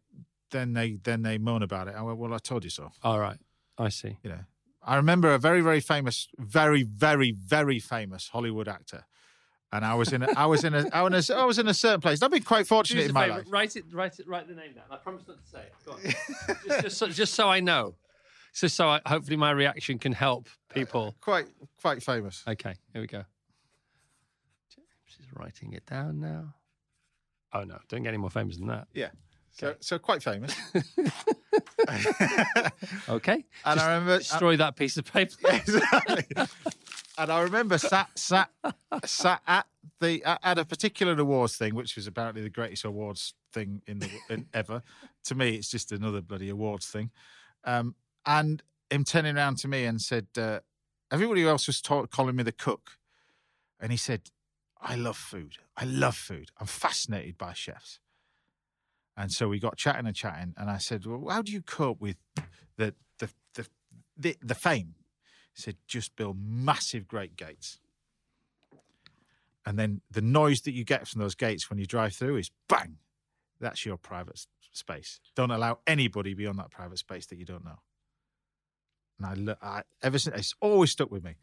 then they then they moan about it. I went, well, I told you so. All right. I see. You know, I remember a very very famous, very very very famous Hollywood actor, and I was in a, I was in a I was in a, I was in a certain place. I've been quite fortunate in my favour, life. Write it, write it, write the name down. I promise not to say it. Go on. just, just, so, just so I know. Just so I, hopefully my reaction can help people. Quite quite famous. Okay, here we go. James is writing it down now. Oh no, don't get any more famous than that. Yeah. So, so quite famous. Okay. And Just I remember- destroy that piece of paper. exactly. And I remember sat sat sat at the at a particular awards thing, which was apparently the greatest awards thing in the in, ever. To me, it's just another bloody awards thing. Um, and him turning around to me and said, uh, "Everybody else was calling me the cook," and he said, "I love food. I love food. I'm fascinated by chefs." And so we got chatting and chatting, and I said, "Well, how do you cope with the the the the, the fame?" He said, "Just build massive great gates, and then the noise that you get from those gates when you drive through is bang. That's your private space. Don't allow anybody beyond that private space that you don't know." And I, I ever since it's always stuck with me.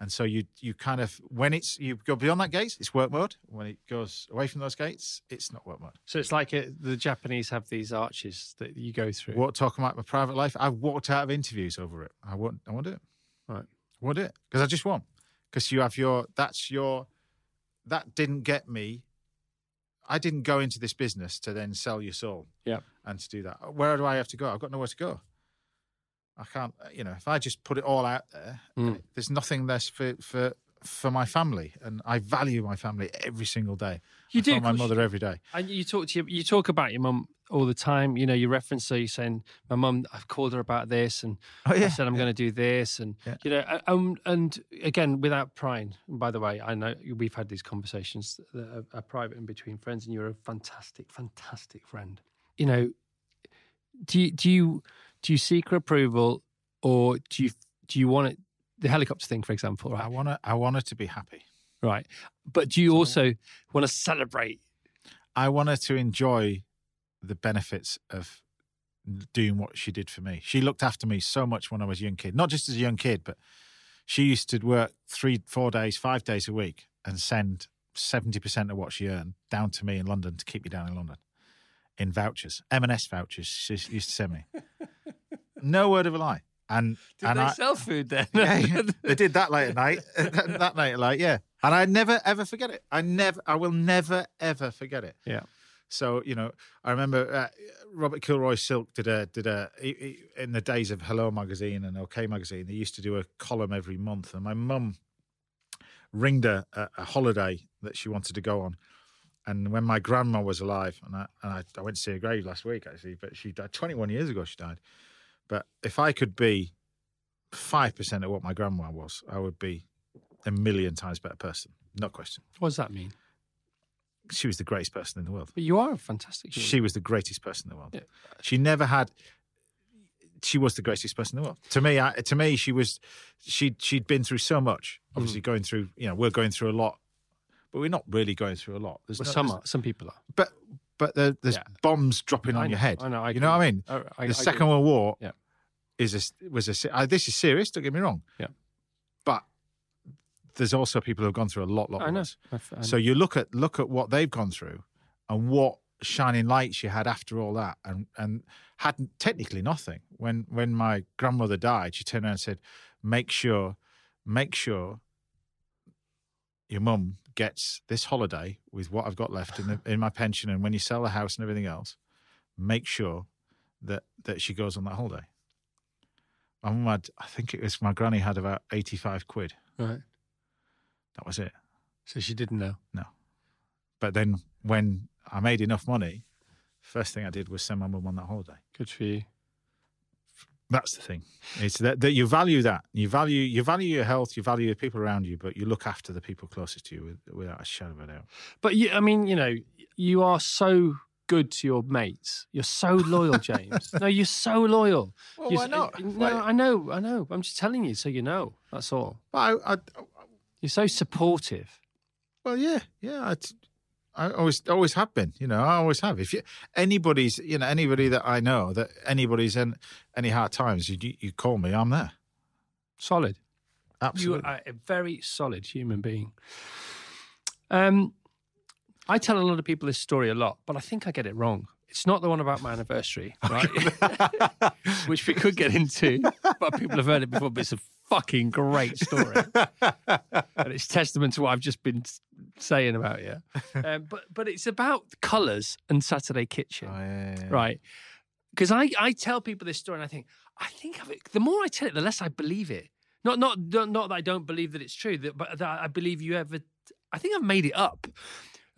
And so you you kind of when it's you go beyond that gate, it's work mode. When it goes away from those gates, it's not work mode. so it's like it, the Japanese have these arches that you go through. What talking about my private life? I've walked out of interviews over it. I won't. I won't do it. Right. I won't do it because I just won't. Because you have your. That's your. That didn't get me. I didn't go into this business to then sell your soul. Yeah. And to do that, where do I have to go? I've got nowhere to go. I can't. You know, if I just put it all out there, Mm. there's nothing less for for for my family, and I value my family every single day. You I do, my mother every day. And you talk to your, you talk about your mum all the time. You know, you reference her. you're saying my mum. I've called her about this, and Oh I said I'm going to do this, and Yeah. you know, uh, um, and again without prying. And by the way, I know we've had these conversations that are, are private and between friends, and you're a fantastic, fantastic friend. You know, do you do you do you seek her approval, or do you do you want it? The helicopter thing, for example, I want to. I want her to be happy. Right. But do you also want to celebrate? I want her to enjoy the benefits of doing what she did for me. She looked after me so much when I was a young kid, not just as a young kid, but she used to work three, four days, five days a week and send 70% of what she earned down to me in London to keep me down in London in vouchers, M&S vouchers she used to send me. no word of a lie. And, Did and they I, sell food then? yeah, yeah. they did that late at night. that, that night, like yeah, and I never ever forget it. I never, I will never ever forget it. Yeah. So you know, I remember uh, Robert Kilroy Silk did a did a he, he, in the days of Hello magazine and OK magazine. They used to do a column every month, and my mum ringed a, a, a holiday that she wanted to go on. And when my grandma was alive, and I and I, I went to see her grave last week actually, but she died 21 years ago. She died. But if I could be five percent of what my grandma was, I would be a million times better person. No question. what does that mean? She was the greatest person in the world. But you are a fantastic. human She was the greatest person in the world. Yeah. She never had. She was the greatest person in the world. To me, I, to me, she was. She she'd been through so much. Obviously, mm. going through. You know, we're going through a lot, but we're not really going through a lot. There's Well, no- some there's- are, some people are. but but there, there's Yeah. bombs dropping I on your head. I know, I you know what I mean? I- I- the I Second agree. World War Yeah. is a was a uh, this is serious. Don't get me wrong. Yeah. but there's also people who have gone through a lot, lot I know. worse. I f- I So you look at look at what they've gone through, and what shining lights you had after all that, and and had technically nothing. When when my grandmother died, she turned around and said, "Make sure, make sure your mum gets this holiday with what I've got left in the, in my pension, and when you sell the house and everything else, make sure that that she goes on that holiday." My mum had, I think it was my granny had about eighty five quid. right. That was it. So she didn't know. No. But then when I made enough money, first thing I did was send my mum on that holiday. Good for you. That's the thing. It's that, that you value that. You value you value your health, you value the people around you, but you look after the people closest to you with, without a shadow of a doubt. But you, I mean, you know, you are so good to your mates. You're so loyal, James. no, you're so loyal. Well, You why s- not? No, Why- I know, I know. I'm just telling you so you know. That's all. I, I, You're so supportive. well, yeah, yeah. I, always always have been. You know, I always have. If you anybody's, you know, anybody that I know that anybody's in any hard times, you you call me, I'm there. Solid. Absolutely. You are a very solid human being. Um, I tell a lot of people this story a lot, but I think I get it wrong. It's not the one about my anniversary, right? Which we could get into, but people have heard it before. But it's a fucking great story, and it's testament to what I've just been saying about you. Um, but but it's about colours and Saturday Kitchen Oh, yeah, yeah, yeah. right? Because I, I tell people this story and I think I think of it. The more I tell it, the less I believe it. Not not not not that I don't believe that it's true, that, but that I believe you ever. I think I've made it up.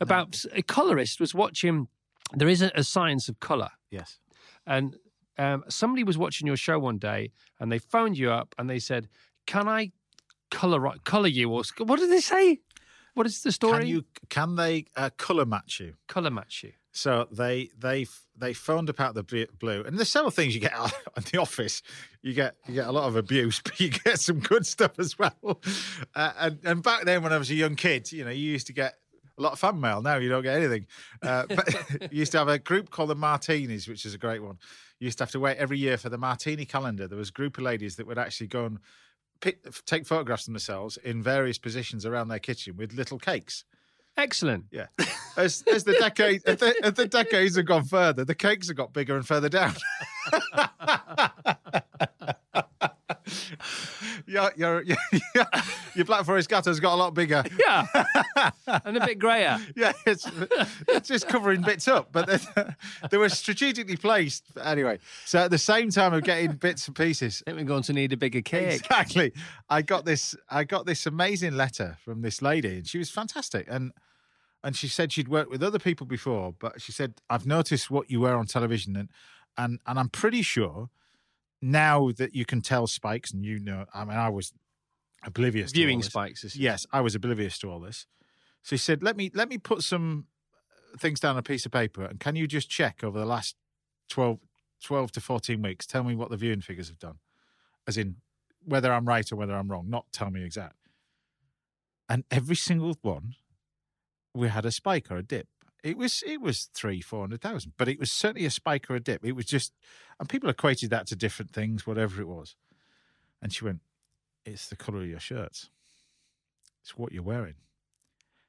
About a colorist was watching. There is a, a science of color, Yes. and um, somebody was watching your show one day, and they phoned you up and they said, "Can I color color you?" Or what did they say? What is the story? Can you can they uh, color match you? color match you? So they they they phoned up about the blue, and there's several things you get out in the office. You get you get a lot of abuse, but you get some good stuff as well. Uh, and and back then, when I was a young kid, you know, you used to get a lot of fan mail. Now you don't get anything. Uh, but you used to have a group called the Martinis, which is a great one. You used to have to wait every year for the Martini calendar. There was a group of ladies that would actually go and pick, take photographs of themselves in various positions around their kitchen with little cakes. Excellent. Yeah. As as the decade as the, as the decades have gone further, the cakes have got bigger and further down. Your your your, your Black Forest Gateau's got a lot bigger. Yeah, and a bit grayer. Yeah, it's, it's just covering bits up, but they, they were strategically placed anyway. So at the same time of getting bits and pieces, I think we're going to need a bigger cake. Exactly. I got this. I got this amazing letter from this lady, and she was fantastic. And and she said she'd worked with other people before, but she said I've noticed what you wear on television, and and and I'm pretty sure now that you can tell spikes, and you know, I mean, I was oblivious. to all Viewing this. spikes. Is, Yes, I was oblivious to all this. So he said, "Let me let me put some uh, things down on a piece of paper, and can you just check over the last 12, 12 to fourteen weeks? Tell me what the viewing figures have done, as in whether I'm right or whether I'm wrong. Not tell me exact." and every single one, we had a spike or a dip. It was it was three four hundred thousand, but it was certainly a spike or a dip. It was just, and people equated that to different things, whatever it was. And she went, "It's the color of your shirts. It's what you're wearing.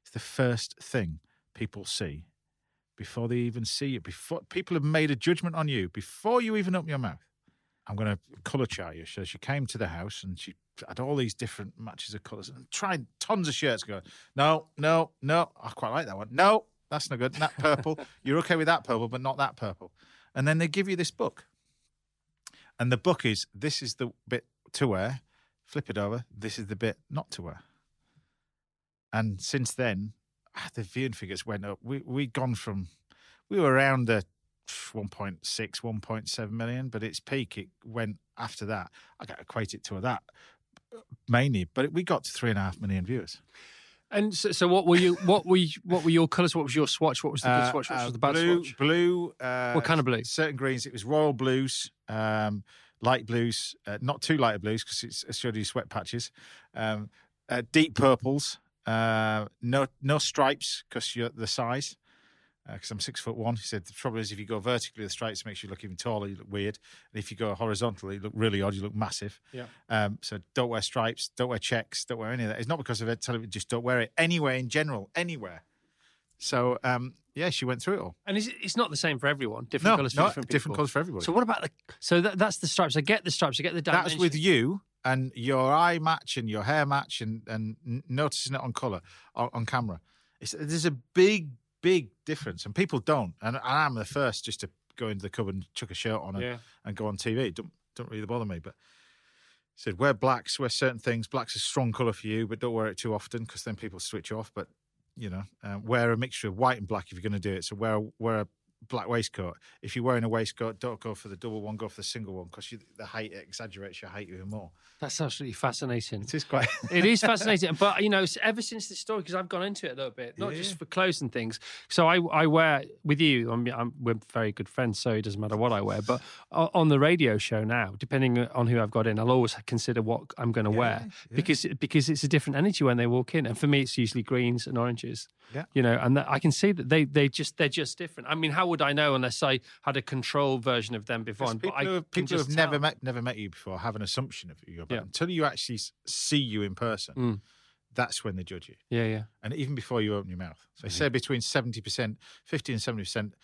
It's the first thing people see before they even see you. Before people have made a judgment on you before you even open your mouth. I'm going to color chart you." So she came to the house and she had all these different matches of colors and tried tons of shirts. Going, no, no, no. I quite like that one. No, that's not good. That purple. You're okay with that purple, but not that purple. And then they give you this book. And the book is this is the bit to wear. Flip it over. This is the bit not to wear. And since then, ah, the viewing figures went up. We we'd gone from we were around the 1.6, 1.7 million, but its peak it went after that. I got to equate it to that mainly, but we got to three and a half million viewers. And so, so what were you? What were you, what were your colours? What was your swatch? What was the good Uh, swatch? What uh, was the bad blue, swatch? Blue. Uh, What kind of blue? Certain greens. It was royal blues, um, light blues, uh, not too light of blues because it showed you sweat patches. Um, uh, deep purples. Uh, no, no stripes because you're the size. Because I'm six foot one. He said the trouble is if you go vertically, the stripes makes you look even taller. You look weird, and if you go horizontally, you look really odd. You look massive. Yeah. Um, so don't wear stripes. Don't wear checks. Don't wear any of that. It's not because of it. Tell just don't wear it anywhere in general, anywhere. So um, yeah, she went through it all. And is it, it's not the same for everyone. Different No, colours for different people. different colours for everybody. So what about the? So that, that's the stripes. I get the stripes. I get the That's with you and your eye match and your hair match and and noticing it on color on, on camera. It's, there's a big big difference, and people don't. And I'm the first just to go into the cupboard and chuck a shirt on and, Yeah. and go on TV. Don't don't really bother me, but. he Said wear blacks, wear certain things. Black's a strong color for you, but don't wear it too often because then people switch off. But you know, uh, wear a mixture of white and black if you're going to do it. So wear wear a black waistcoat. If you're wearing a waistcoat, don't go for the double one, go for the single one because the height exaggerates your height even more. That's absolutely fascinating. It is quite. it is fascinating, but you know, ever since this story, because I've gone into it a little bit, not Yeah, just for clothes and things. So I, I wear with you. I'm, I'm, we're very good friends, so it doesn't matter what I wear. But on the radio show now, depending on who I've got in, I'll always consider what I'm going to wear yeah. because because it's a different energy when they walk in, and for me, it's usually greens and oranges. Yeah. you know, and that, I can see that they they just they're just different. I mean, how would I know unless I had a control version of them before? People, But I have- people who have never met never met you before have an assumption of you, but Yeah. until you actually see you in person, Mm. that's when they judge you. Yeah, yeah. And even before you open your mouth, so I Mm-hmm. say between seventy percent, fifty and seventy percent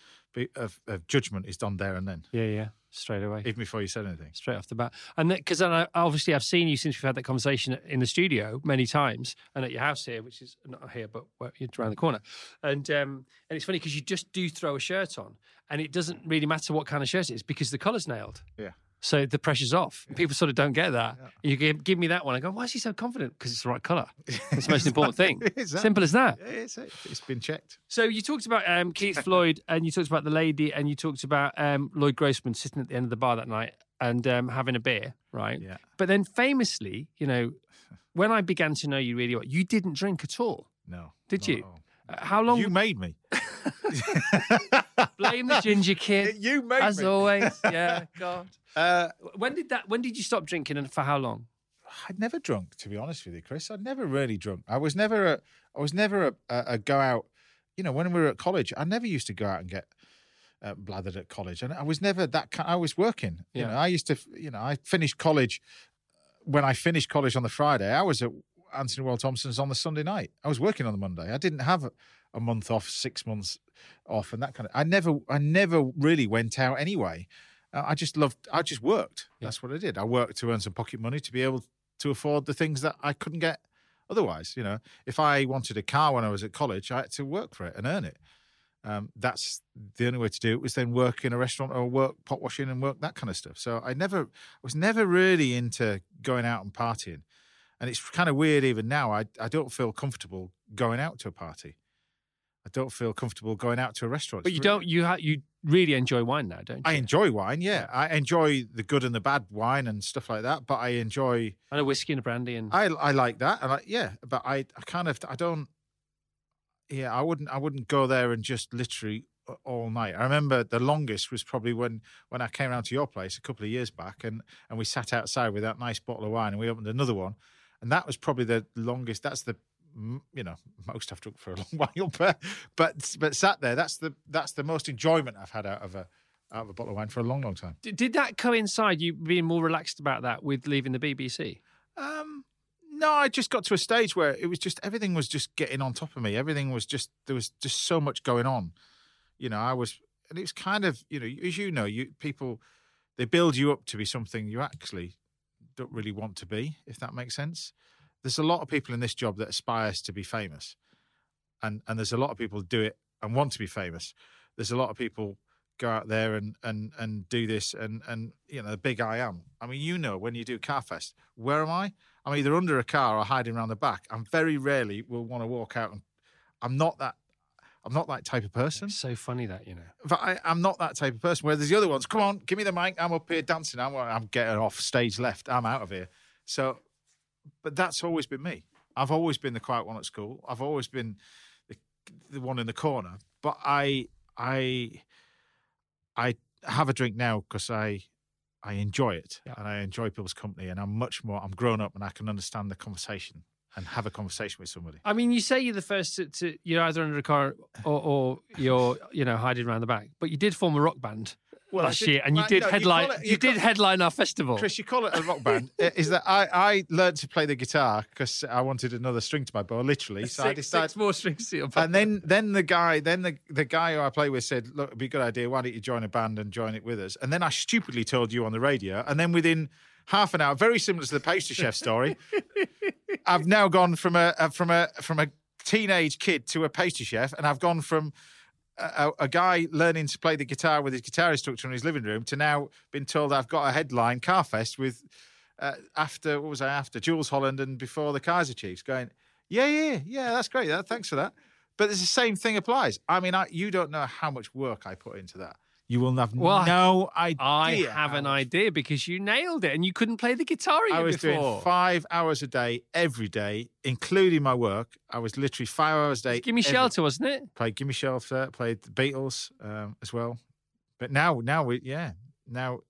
of, of judgment is done there and then, Yeah, yeah, straight away. even before you said anything. straight off the bat. And because then I, obviously I've seen you since we've had that conversation in the studio many times and at your house here, which is not here, but it's around the corner. And um, and it's funny because you just do throw a shirt on, and it doesn't really matter what kind of shirt it is because the colour's nailed. Yeah. So the pressure's off. People sort of don't get that. You give, give me that one. I go, why is he so confident? Because it's the right colour. It's the most important thing. That- Simple as that. It's, it's been checked. So you talked about um, Keith Floyd, and you talked about the lady, and you talked about um, Lloyd Grossman sitting at the end of the bar that night and um, having a beer, right? Yeah. But then, famously, you know, when I began to know you really well, you didn't drink at all. No. Did you? all. How long? You made me. blame the ginger kid, You made as me. always. Yeah, God. Uh, When did that? When did you stop drinking, and for how long? I'd never drunk, to be honest with you, Chris. I'd never really drunk. I was never a, I was never a, a, a go out. You know, when we were at college, I never used to go out and get uh, blathered at college, and I was never that. Kind, I was working. You Yeah. know, I used to. You know, I finished college. When I finished college on the Friday, I was at Antony Worrall Thompson's on the Sunday night. I was working on the Monday. I didn't have a, month off, six months off, and that kind of. I never, I never really went out anyway. Uh, I just loved. I just worked. That's what I did. I worked to earn some pocket money to be able to afford the things that I couldn't get otherwise. You know, if I wanted a car when I was at college, I had to work for it and earn it. Um, that's the only way to do it was then work in a restaurant or work pot washing and work that kind of stuff. So I never I was never really into going out and partying. And it's kind of weird even now. I I don't feel comfortable going out to a party. I don't feel comfortable going out to a restaurant. But you don't. You ha- you really enjoy wine now, don't you? I enjoy wine, yeah. I enjoy the good and the bad wine and stuff like that. But I enjoy and a whiskey and a brandy and I I like that, and I, yeah, but I I kind of I don't. Yeah, I wouldn't I wouldn't go there and just literally all night. I remember the longest was probably when when I came around to your place a couple of years back, and and we sat outside with that nice bottle of wine, and we opened another one, and that was probably the longest. That's the you know, most I've drunk for a long while, but but but sat there. That's the that's the most enjoyment I've had out of a out of a bottle of wine for a long, long time. D- Did that coincide you being more relaxed about that with leaving the BBC? Um, no, I just got to a stage where it was just everything was just getting on top of me. Everything was just there was just so much going on. You know, I was, and it was kind of you know, as you know, you people they build you up to be something you actually don't really want to be, if that makes sense. There's a lot of people in this job that aspires to be famous, and and there's a lot of people do it and want to be famous. There's a lot of people go out there and and and do this and and you know the big I am. I mean, you know, when you do Carfest, where am I? I'm either under a car or hiding around the back. I'm very rarely will want to walk out and I'm not that. I'm not that type of person. It's so funny that you know. But I, I'm not that type of person. Where there's the other ones. Come on, give me the mic. I'm up here dancing. I'm, I'm getting off stage left. I'm out of here. So, but that's always been me. I've always been the quiet one at school. I've always been the, the one in the corner. But I, I, I have a drink now because I, I enjoy it Yeah. and I enjoy people's company. And I'm much more. I'm grown up and I can understand the conversation and have a conversation with somebody. I mean, you say you're the first to, to you're either under a car or, or you're you know hiding around the back, but you did form a rock band Well, last did- year, and you did no, headline. call it- you you did headline our festival. Chris, you call it a rock band. uh, is that I, I learned to play the guitar because I wanted another string to my bow, literally. So I six, decided. six more strings to your bow. And then, then the guy, then the, the guy who I play with said, "Look, it'd be a good idea. Why don't you join a band and join it with us?" And then I stupidly told you on the radio. And then within half an hour, very similar to the pastry chef story, I've now gone from a, a from a from a teenage kid to a pastry chef, and I've gone from a, a guy learning to play the guitar with his guitar instructor in his living room to now being told I've got a headline Carfest with uh, after what was I after? Jools Holland and before the Kaiser Chiefs going yeah yeah yeah that's great that, thanks for that. But it's the same thing applies. I mean I, you don't know how much work I put into that you will have Well, no idea I have an idea because you nailed it, and you couldn't play the guitar I was before. doing five hours a day every day including my work I was literally five hours a day Give me shelter, wasn't it? played Gimme Shelter, played the Beatles um, as well. But now, now we, yeah, now,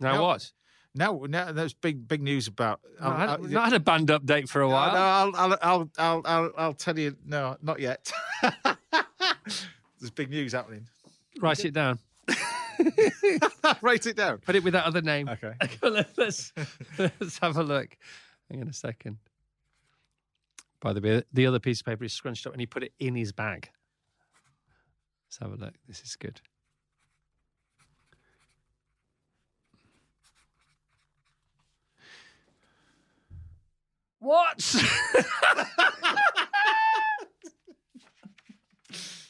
Now No. what? now, now there's big, big news about. Not had, I'll, not had a band update for a no, while. no, I'll, I'll, I'll, I'll, I'll, I'll tell you. No, not yet. there's big news happening. Write it down. Write it down. Put it with that other name. Okay. let's let's have a look. Hang on a second. By the way, the other piece of paper is scrunched up, and he put it in his bag. Let's have a look. This is good. What?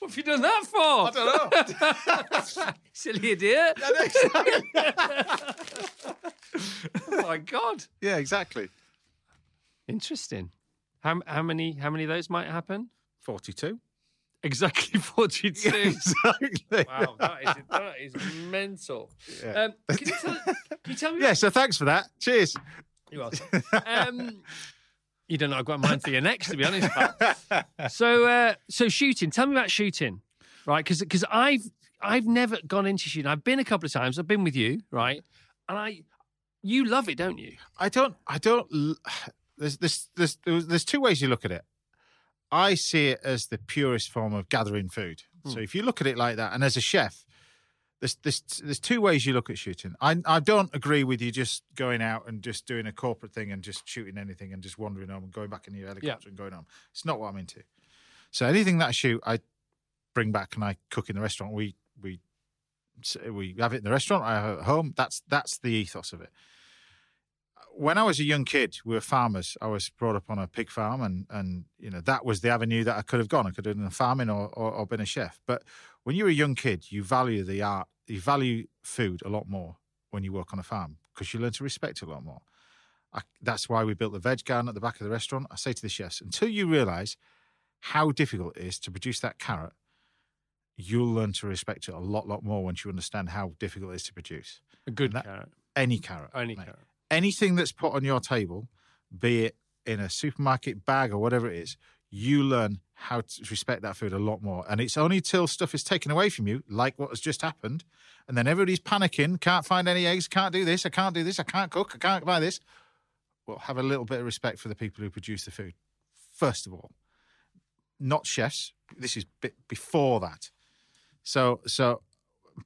what have you done that for? I don't know. Silly idiot. oh my god. yeah, exactly. Interesting. How how many how many of those might happen? Forty-two. Exactly forty two. exactly. wow, that is that is mental. Yeah. Um, can, you tell, can you tell me? Yeah. So thanks for that. Cheers. You're welcome. Um, you don't know. I've got mine for you next, to be honest. so uh, so shooting. Tell me about shooting, right? Because because I've I've never gone into shooting. I've been a couple of times. I've been with you, right? And I, you love it, don't you? I don't. I don't. There's there's there's there's, there's two ways you look at it. I see it as the purest form of gathering food. So if you look at it like that, and as a chef, there's there's there's two ways you look at shooting. I I don't agree with you just going out and just doing a corporate thing and just shooting anything and just wandering home and going back in your helicopter and going home. It's not what I'm into. So anything that I shoot, I bring back and I cook in the restaurant. We we we have it in the restaurant. I have it at home. That's that's the ethos of it when I was a young kid, we were farmers. I was brought up on a pig farm, and and you know that was the avenue that I could have gone. I could have done farming or, or or been a chef. But when you're a young kid, you value the art, you value food a lot more when you work on a farm because you learn to respect it a lot more. I, that's why we built the veg garden at the back of the restaurant. I say to the chefs, until you realise how difficult it is to produce that carrot, you'll learn to respect it a lot, lot more once you understand how difficult it is to produce A good that- carrot. any carrot. Only mate carrot. anything that's put on your table, be it in a supermarket bag or whatever it is, you learn how to respect that food a lot more. And it's only till stuff is taken away from you, like what has just happened, and then everybody's panicking, can't find any eggs, can't do this, I can't do this, I can't cook, I can't buy this. Well, have a little bit of respect for the people who produce the food, first of all. not chefs. This is before that. So so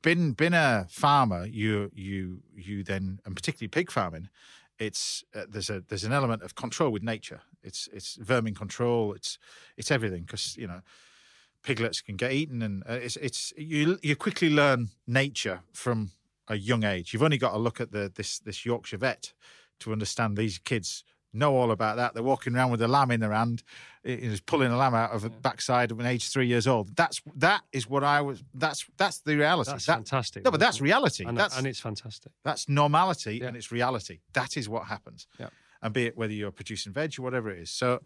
been been a farmer, you you you then and particularly pig farming, it's uh, there's a there's an element of control with nature. It's it's vermin control. It's it's everything because you know piglets can get eaten and uh, it's it's you you quickly learn nature from a young age. You've only got to look at the this this Yorkshire vet to understand these kids know all about that. They're walking around with a lamb in their hand, is pulling a lamb out of the backside of an age three years old. That's that is what I was. That's that's the reality. That's That- fantastic. No, but that's reality. And, that's and it's fantastic. that's normality Yeah. and it's reality. That is what happens. Yeah. And be it whether you're producing veg or whatever it is. So,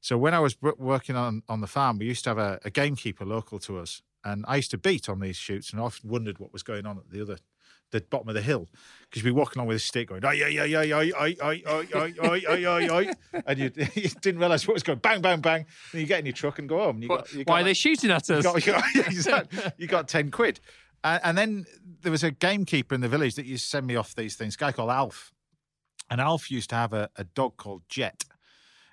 so when I was working on on the farm, we used to have a, a gamekeeper local to us, and I used to beat on these shoots, and I often wondered what was going on at the other. The bottom of the hill, because you'd be walking along with a stick going, ay, ay, ay, ay, ay, ay, ay, ay, ay, ay, ay, and you, you didn't realise what was going, bang, bang, bang. And you get in your truck and go home. You got, you got Why are they shooting at us? you got, you got, exactly. you got 10 quid. And, and then there was a gamekeeper in the village that used to send me off these things, a guy called Alf. And Alf used to have a, a dog called Jet.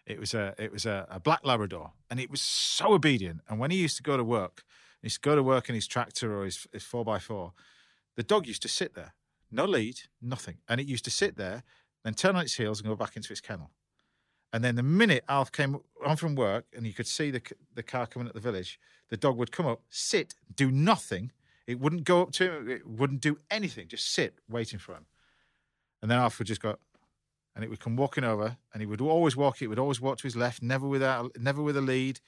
It was a it was a, a black Labrador, and it was so obedient. And when he used to go to work, he used to go to work in his tractor or his his four x four. The dog used to sit there, no lead, nothing, and it used to sit there, then turn on its heels and go back into its kennel. And then the minute Alf came on from work and you could see the the car coming at the village, the dog would come up, sit, do nothing. It wouldn't go up to him. It wouldn't do anything. Just sit, waiting for him. And then Alf would just go, and it would come walking over, and he would always walk. It would always walk to his left, never without, never with a lead.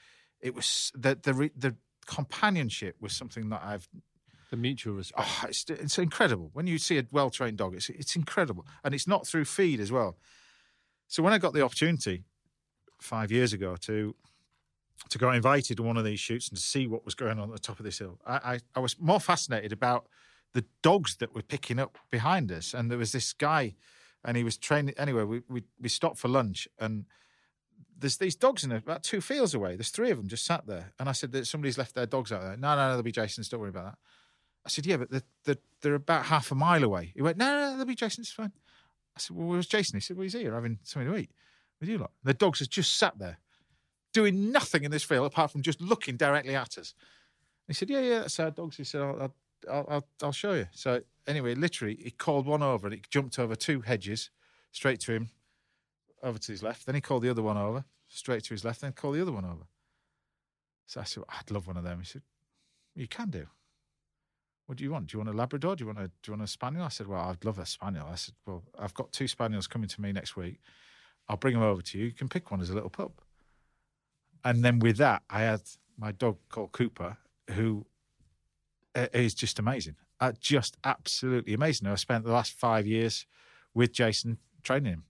It was the the the companionship was something that I've the mutual respect. Oh, it's, it's incredible. When you see a well trained dog, it's, it's incredible. And it's not through feed as well. So when I got the opportunity five years ago to to go invited to one of these shoots and to see what was going on at the top of this hill, I, I, I was more fascinated about the dogs that were picking up behind us. And there was this guy, and he was training. Anyway, we, we, we stopped for lunch, and there's these dogs in about two fields away. There's three of them just sat there. And I said, that somebody's left their dogs out there. No, no, no, they'll be Jason's. Don't worry about that. I said, yeah, but they're, they're, they're about half a mile away. He went, no, no, no, they'll be Jason's fine. I said, well, where's Jason? He said, well, he's here having something to eat with you lot. The dogs has just sat there doing nothing in this field apart from just looking directly at us. He said, yeah, yeah, that's our dogs. He said, I'll, I'll, I'll, I'll, I'll show you. So anyway, literally, he called one over and it jumped over two hedges straight to him, over to his left. Then he called the other one over, straight to his left, then called the other one over. So I said, I'd love one of them. He said, you can do. What do you want? Do you want a Labrador? Do you want a Do you want a Spaniel? I said, Well, I'd love a Spaniel. I said, Well, I've got two Spaniels coming to me next week. I'll bring them over to you. You can pick one as a little pup. And then with that, I had my dog called Cooper, who is just amazing. Uh, just absolutely amazing. I spent the last five years with Jason training him.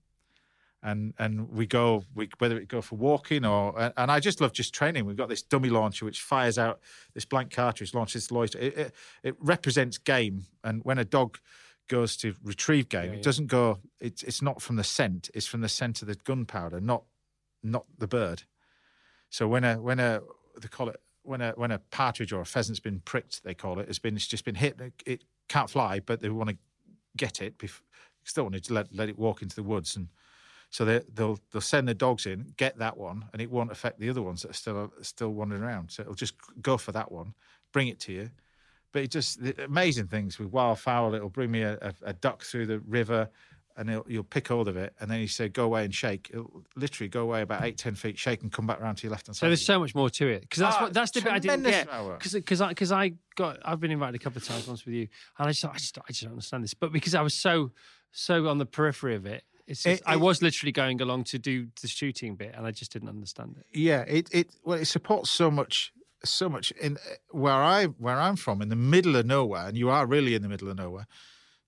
And and we go we, whether it go for walking or and- and I just love just training. We've got this dummy launcher which fires out this blank cartridge, launches the loiter. It, it, it represents game. And when a dog goes to retrieve game, Yeah, it yeah. doesn't go. It's it's not from the scent. It's from the scent of the gunpowder, not not the bird. So when a when a they call it when a when a partridge or a pheasant's been pricked, they call it. It's been it's just been hit. It, can't fly, but they want to get it. Bef- still want to let let it walk into the woods, and so they, they'll they'll send the dogs in, get that one, and it won't affect the other ones that are still still wandering around. So it'll just go for that one, bring it to you. But it just amazing things with wildfowl. It'll bring me a, a, a duck through the river, and it'll, you'll pick hold of it, and then you say go away and shake. It'll literally go away about eight ten feet, shake, and come back around to your left hand So side. there's so much more to it because that's Ah, what that's the bit I didn't get amount of work. because because I because I got I've been invited a couple of times once with you and I just I just I just don't understand this but because I was so so on the periphery of it it's just, It- I was literally going along to do the shooting bit and I just didn't understand it. yeah it it well it supports so much so much in where i where i'm from in the middle of nowhere and you are really in the middle of nowhere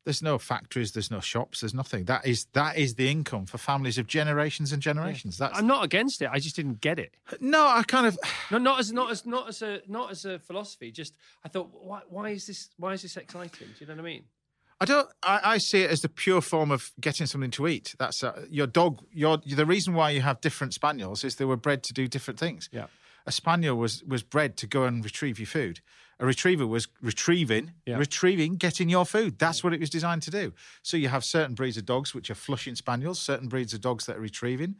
there's no factories there's no shops there's nothing that is that is the income for families of generations and generations that's I'm not against it. I just didn't get it. no i kind of No, not as not as not as a not as a philosophy. Just I thought, why why is this why is this exciting? Do you know what I mean? I don't. I, I see it as the pure form of getting something to eat. That's uh, your dog. Your the reason why you have different spaniels is they were bred to do different things. Yeah. A spaniel was was bred to go and retrieve your food. A retriever was retrieving, Yeah. retrieving, getting your food. That's what it was designed to do. So you have certain breeds of dogs which are flushing spaniels, certain breeds of dogs that are retrieving,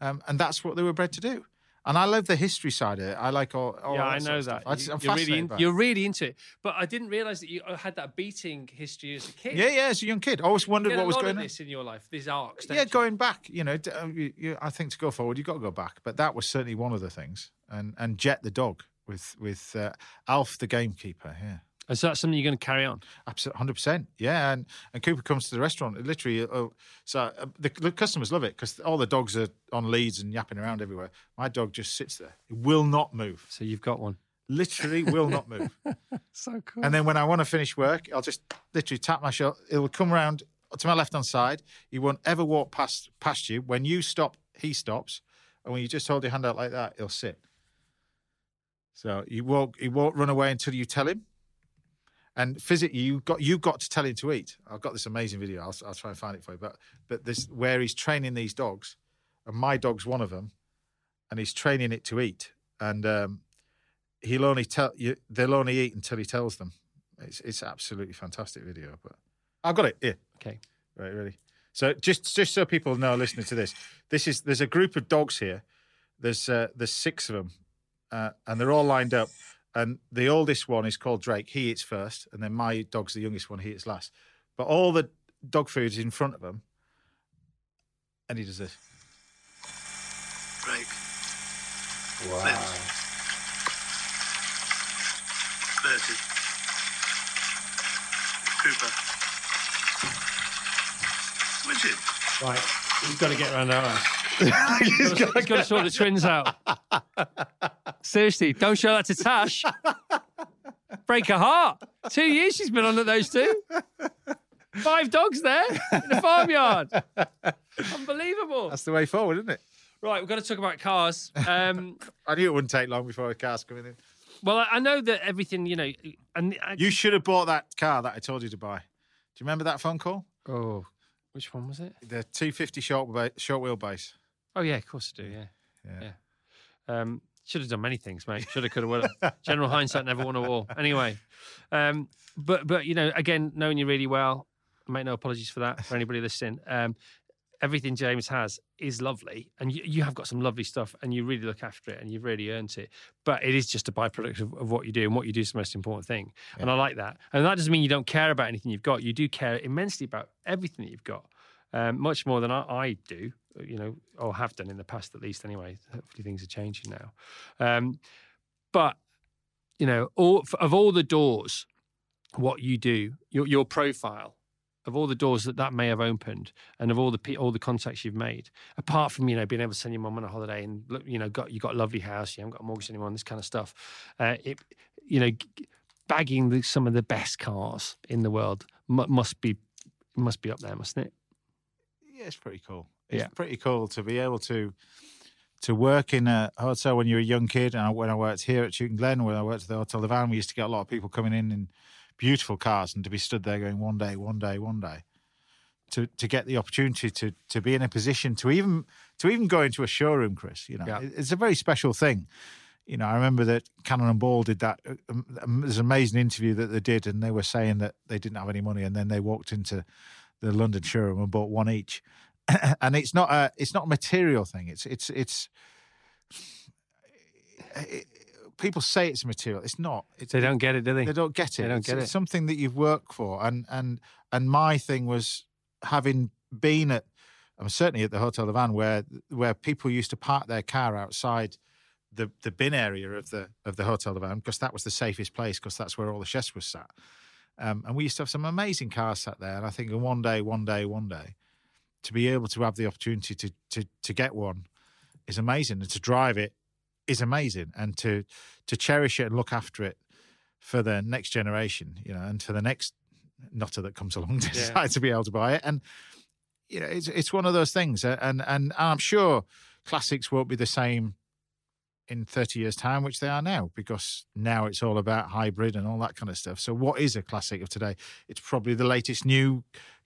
um, and that's what they were bred to do. And I love the history side of it. I like all. all yeah, I know that. I just- you're really, in, you're really into it. But I didn't realize that you uh, had that beating history as a kid. Yeah, yeah. As a young kid, I always wondered what was going on. this in your life. These arcs. Yeah, you? going back, you know, uh, you, you, I think to go forward, you've got to go back. But that was certainly one of the things. And and Jet the dog with with uh, Alf the gamekeeper. Yeah. And so that's something you're going to carry on. Absolutely, hundred percent. Yeah, and and Cooper comes to the restaurant. Literally, uh, so uh, the, the customers love it because all the dogs are on leads and yapping around everywhere. My dog just sits there. It will not move. So you've got one. Literally, will not move. So cool. And then when I want to finish work, I'll just literally tap my shoulder. It'll come around to my left hand side. He won't ever walk past past you. When you stop, he stops. And when you just hold your hand out like that, he'll sit. So you won't he won't run away until you tell him. And physically, you got you got to tell him to eat. I've got this amazing video. I'll, I'll try and find it for you. But but this where he's training these dogs, and my dog's one of them, and he's training it to eat. And um, he'll only tell you they'll only eat until he tells them. It's it's absolutely fantastic video. But I've got it here. okay. Right, ready. So just just so people know, listening to this, this is there's a group of dogs here. There's uh, there's six of them, uh, and they're all lined up. And the oldest one is called Drake. He eats first, and then my dog's the youngest one. He eats last. But all the dog food's in front of him, and he does this. Drake. Wow. Bertie. Cooper. Richard. Right. He's got to get around our house. he's got to sort the twins out. Seriously, don't show that to Tash. Break her heart. Two years she's been on at those two. Five dogs there in the farmyard. Unbelievable. That's the way forward, isn't it? Right, we've got to talk about cars. Um, I knew it wouldn't take long before a car's coming in. well, I- I know that everything, you know, and I, You should have bought that car that I told you to buy. Do you remember that phone call? oh, which one was it? The 250 short short wheelbase. Oh yeah, of course I do. Yeah, Yeah. yeah. Um, should have done many things, mate. Should have, could have, would have. General hindsight never won a war. Anyway, um, but but you know, again, knowing you really well, I make no apologies for that for anybody listening. Um, everything James has is lovely, and you, you have got some lovely stuff, and you really look after it, and you've really earned it. But it is just a byproduct of, of what you do, and what you do is the most important thing. And I like that. And that doesn't mean you don't care about anything you've got. You do care immensely about everything that you've got, um, much more than I, I do. You know, or have done in the past, at least. Anyway, hopefully things are changing now. Um, but you know, all of all the doors, what you do, your your profile of all the doors that that may have opened, and of all the all the contacts you've made, apart from you know being able to send your mum on a holiday and look, you know got you got a lovely house, you haven't got a mortgage anymore, and this kind of stuff. Uh, it, you know, bagging the, some of the best cars in the world mu- must be must be up there, mustn't it? Yeah, it's pretty cool. It's Yeah. pretty cool to be able to to work in a hotel when you're a young kid. And when I worked here at Chewton Glen, when I worked at the Hotel du Vin, we used to get a lot of people coming in in beautiful cars, and to be stood there going one day, one day, one day. To, to get the opportunity to to be in a position to even to even go into a showroom, Chris, you know, Yeah. it's a very special thing. You know, I remember that Cannon and Ball did that. Um, um, There's an amazing interview that they did, and they were saying that they didn't have any money, and then they walked into the London showroom and bought one each. and it's not a it's not a material thing. It's it's it's. it- people say it's material. It's not. It's, They don't get it, do they? they don't get it. They don't it's, get it's it. something that you've worked for, and and and my thing was having been at, I'm certainly at the Hotel du Vin where where people used to park their car outside the the bin area of the of the Hotel du Vin because that was the safest place because that's where all the chefs were sat. Um, and we used to have some amazing cars sat there. And I think in one day, one day, one day, to be able to have the opportunity to to to get one is amazing, and to drive it is amazing, and to to cherish it and look after it for the next generation, you know, and for the next nutter that comes along to Yeah. decide to be able to buy it. And you know, it's it's one of those things, and and I'm sure classics won't be the same in 30 years time which they are now because now it's all about hybrid and all that kind of stuff so what is a classic of today it's probably the latest new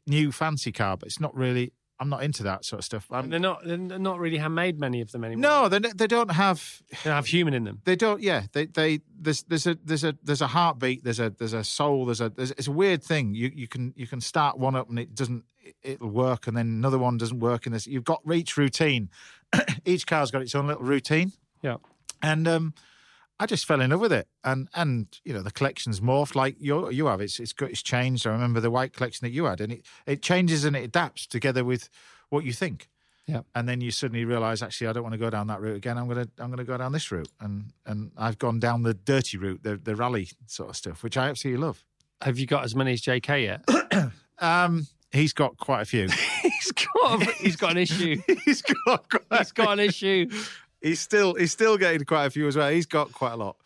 new fancy car but it's not really i'm not into that sort of stuff I'm, they're not. They're not really handmade. Many of them anymore. no they, they don't have they don't have human in them. they don't yeah they they there's there's a there's a there's a heartbeat there's a there's a soul there's a there's, it's a weird thing you you can you can start one up and it doesn't it'll work and then another one doesn't work and there's you've got each routine each car's got its own little routine Yeah. and um, I just fell in love with it. And and you know the collection's morphed like you you have. It's it's got it's changed. I remember the white collection that you had, and it it changes and it adapts together with what you think. Yeah. And then you suddenly realise, actually, I don't want to go down that route again. I'm gonna I'm gonna go down this route, and and I've gone down the dirty route, the the rally sort of stuff, which I absolutely love. Have you got as many as JK yet? Um, he's got quite a few. he's got he's got an issue. he's got quite He's got an issue. He's still he's still getting quite a few as well. He's got quite a lot.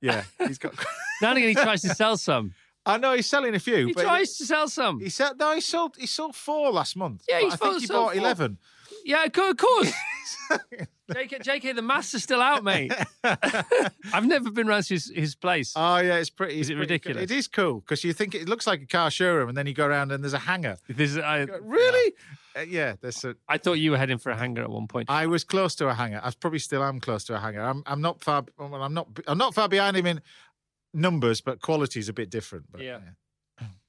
Yeah, he's got. Now and again, he tries to sell some. I know he's selling a few. He tries to sell some. He said no. He sold. He sold four last month. Yeah, he's I think he bought four. eleven. Yeah, of course. JK, JK, the are still out, mate. I've never been round to his, his place. Oh yeah, it's pretty. Is it's it pretty cool. ridiculous? It is cool because you think it looks like a car showroom, and then you go around and there's a hangar. This is, I, Really? Uh, yeah. There's a. I thought you were heading for a hangar at one point. I was close to a hangar. I probably still am close to a hangar. I'm. I'm not far. Well, I'm not. I'm not far behind him in numbers, but quality is a bit different. But, Yeah.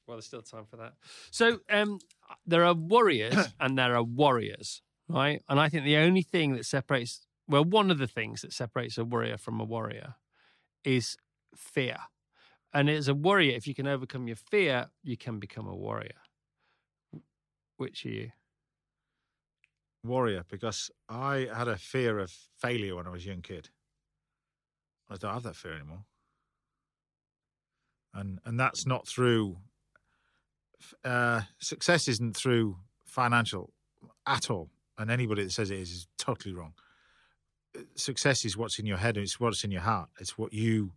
Well, there's still time for that. So um, there are warriors and there are warriors, right? And I think the only thing that separates, well, one of the things that separates a warrior from a warrior is fear. And as a warrior, if you can overcome your fear, you can become a warrior. Which are you? warrior because I had a fear of failure when I was a young kid. I don't have that fear anymore. And and that's not through uh, success isn't through financial at all. And anybody that says it is is totally wrong. Uh, success is what's in your head and it's what's in your heart. It's what you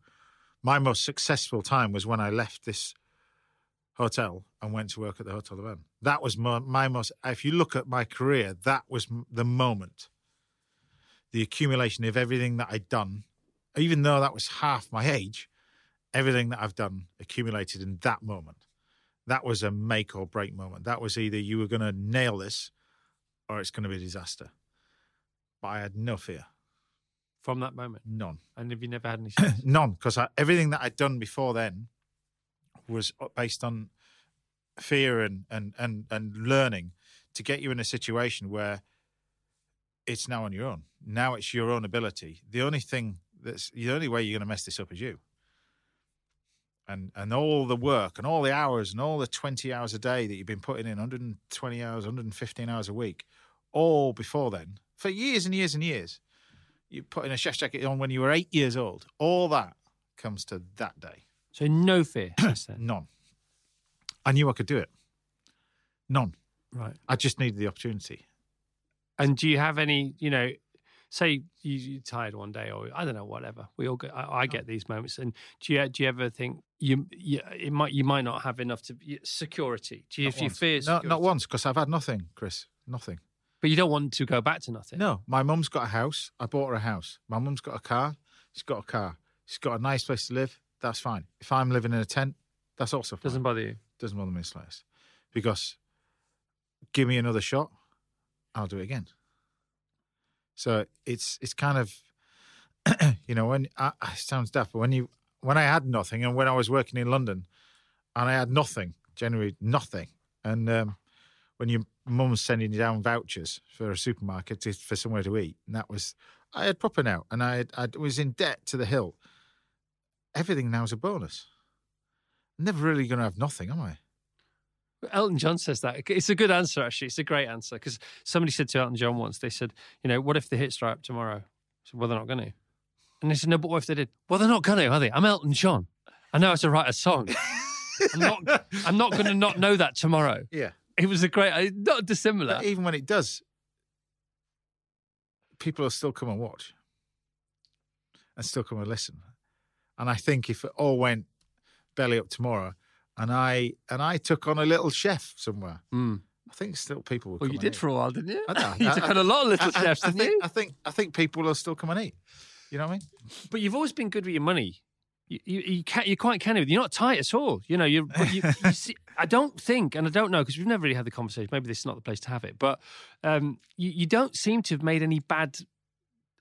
my most successful time was when I left this hotel and went to work at the Hotel Van. That was my most. If you look at my career, that was the moment. The accumulation of everything that I'd done, even though that was half my age, everything that I've done accumulated in that moment. That was a make or break moment. That was either you were going to nail this, or it's going to be a disaster. But I had no fear, From that moment. none. And have you never had any? None, because everything that I'd done before then was uh, based on fear and, and, and, and learning to get you in a situation where it's now on your own. Now it's your own ability. The only thing that's the only way you're going to mess this up is you. And and all the work and all the hours and all the 20 hours a day that you've been putting in, 120 hours, 115 hours a week, all before then, for years and years and years. You put in a chef jacket on when you were eight years old. All that comes to that day. so no fear. None. I knew I could do it. None. Right. I just needed the opportunity. And do you have any, you know, say you, you're tired one day, or I don't know, whatever. We all get. I, I get oh. these moments. And do you do you ever think you, you it might you might not have enough to security? Do you, Not if you fear No, security? not once, because I've had nothing, Chris. Nothing. But you don't want to go back to nothing. No, my mum's got a house. I bought her a house. My mum's got a car. She's got a car. She's got a nice place to live. That's fine. If I'm living in a tent, that's also fine. doesn't bother you. doesn't bother me the slightest. Because give me another shot, I'll do it again. So it's it's kind of you know when I, it sounds daft, but when you when I had nothing and when I was working in London and I had nothing, generally nothing, and um, when your mum's sending you down vouchers for a supermarket to, for somewhere to eat, and that was I had proper now, and I had, I was in debt to the hill. Everything now is a bonus. Never really going to have nothing, am I? Elton John says that. It's a good answer, actually. It's a great answer because somebody said to Elton John once, they said, you know, what if the hits dry up tomorrow? I said, well, they're not going to. And they said, no, but what if they did? Well, they're not going to, are they? I'm Elton John. I know how to write a song. I'm not. I'm not going to not know that tomorrow. Yeah. It was a great, uh, not dissimilar. But even when it does, people will still come and watch and still come and listen. And I think if it all went belly up tomorrow and I and I took on a little chef somewhere, Mm. I think still people will Well, come you and did eat. for a while, didn't you? I know. you I- took I- on a lot of little I- I- chefs, I, didn't think, you? I think I think people will still come and eat. You know what I mean? But you've always been good with your money. You, you, you can't, you're quite candid. With you're not tight at all. You know, you're, you, you see, I don't think, and I don't know because we've never really had the conversation. Maybe this is not the place to have it. But um, you, you don't seem to have made any bad.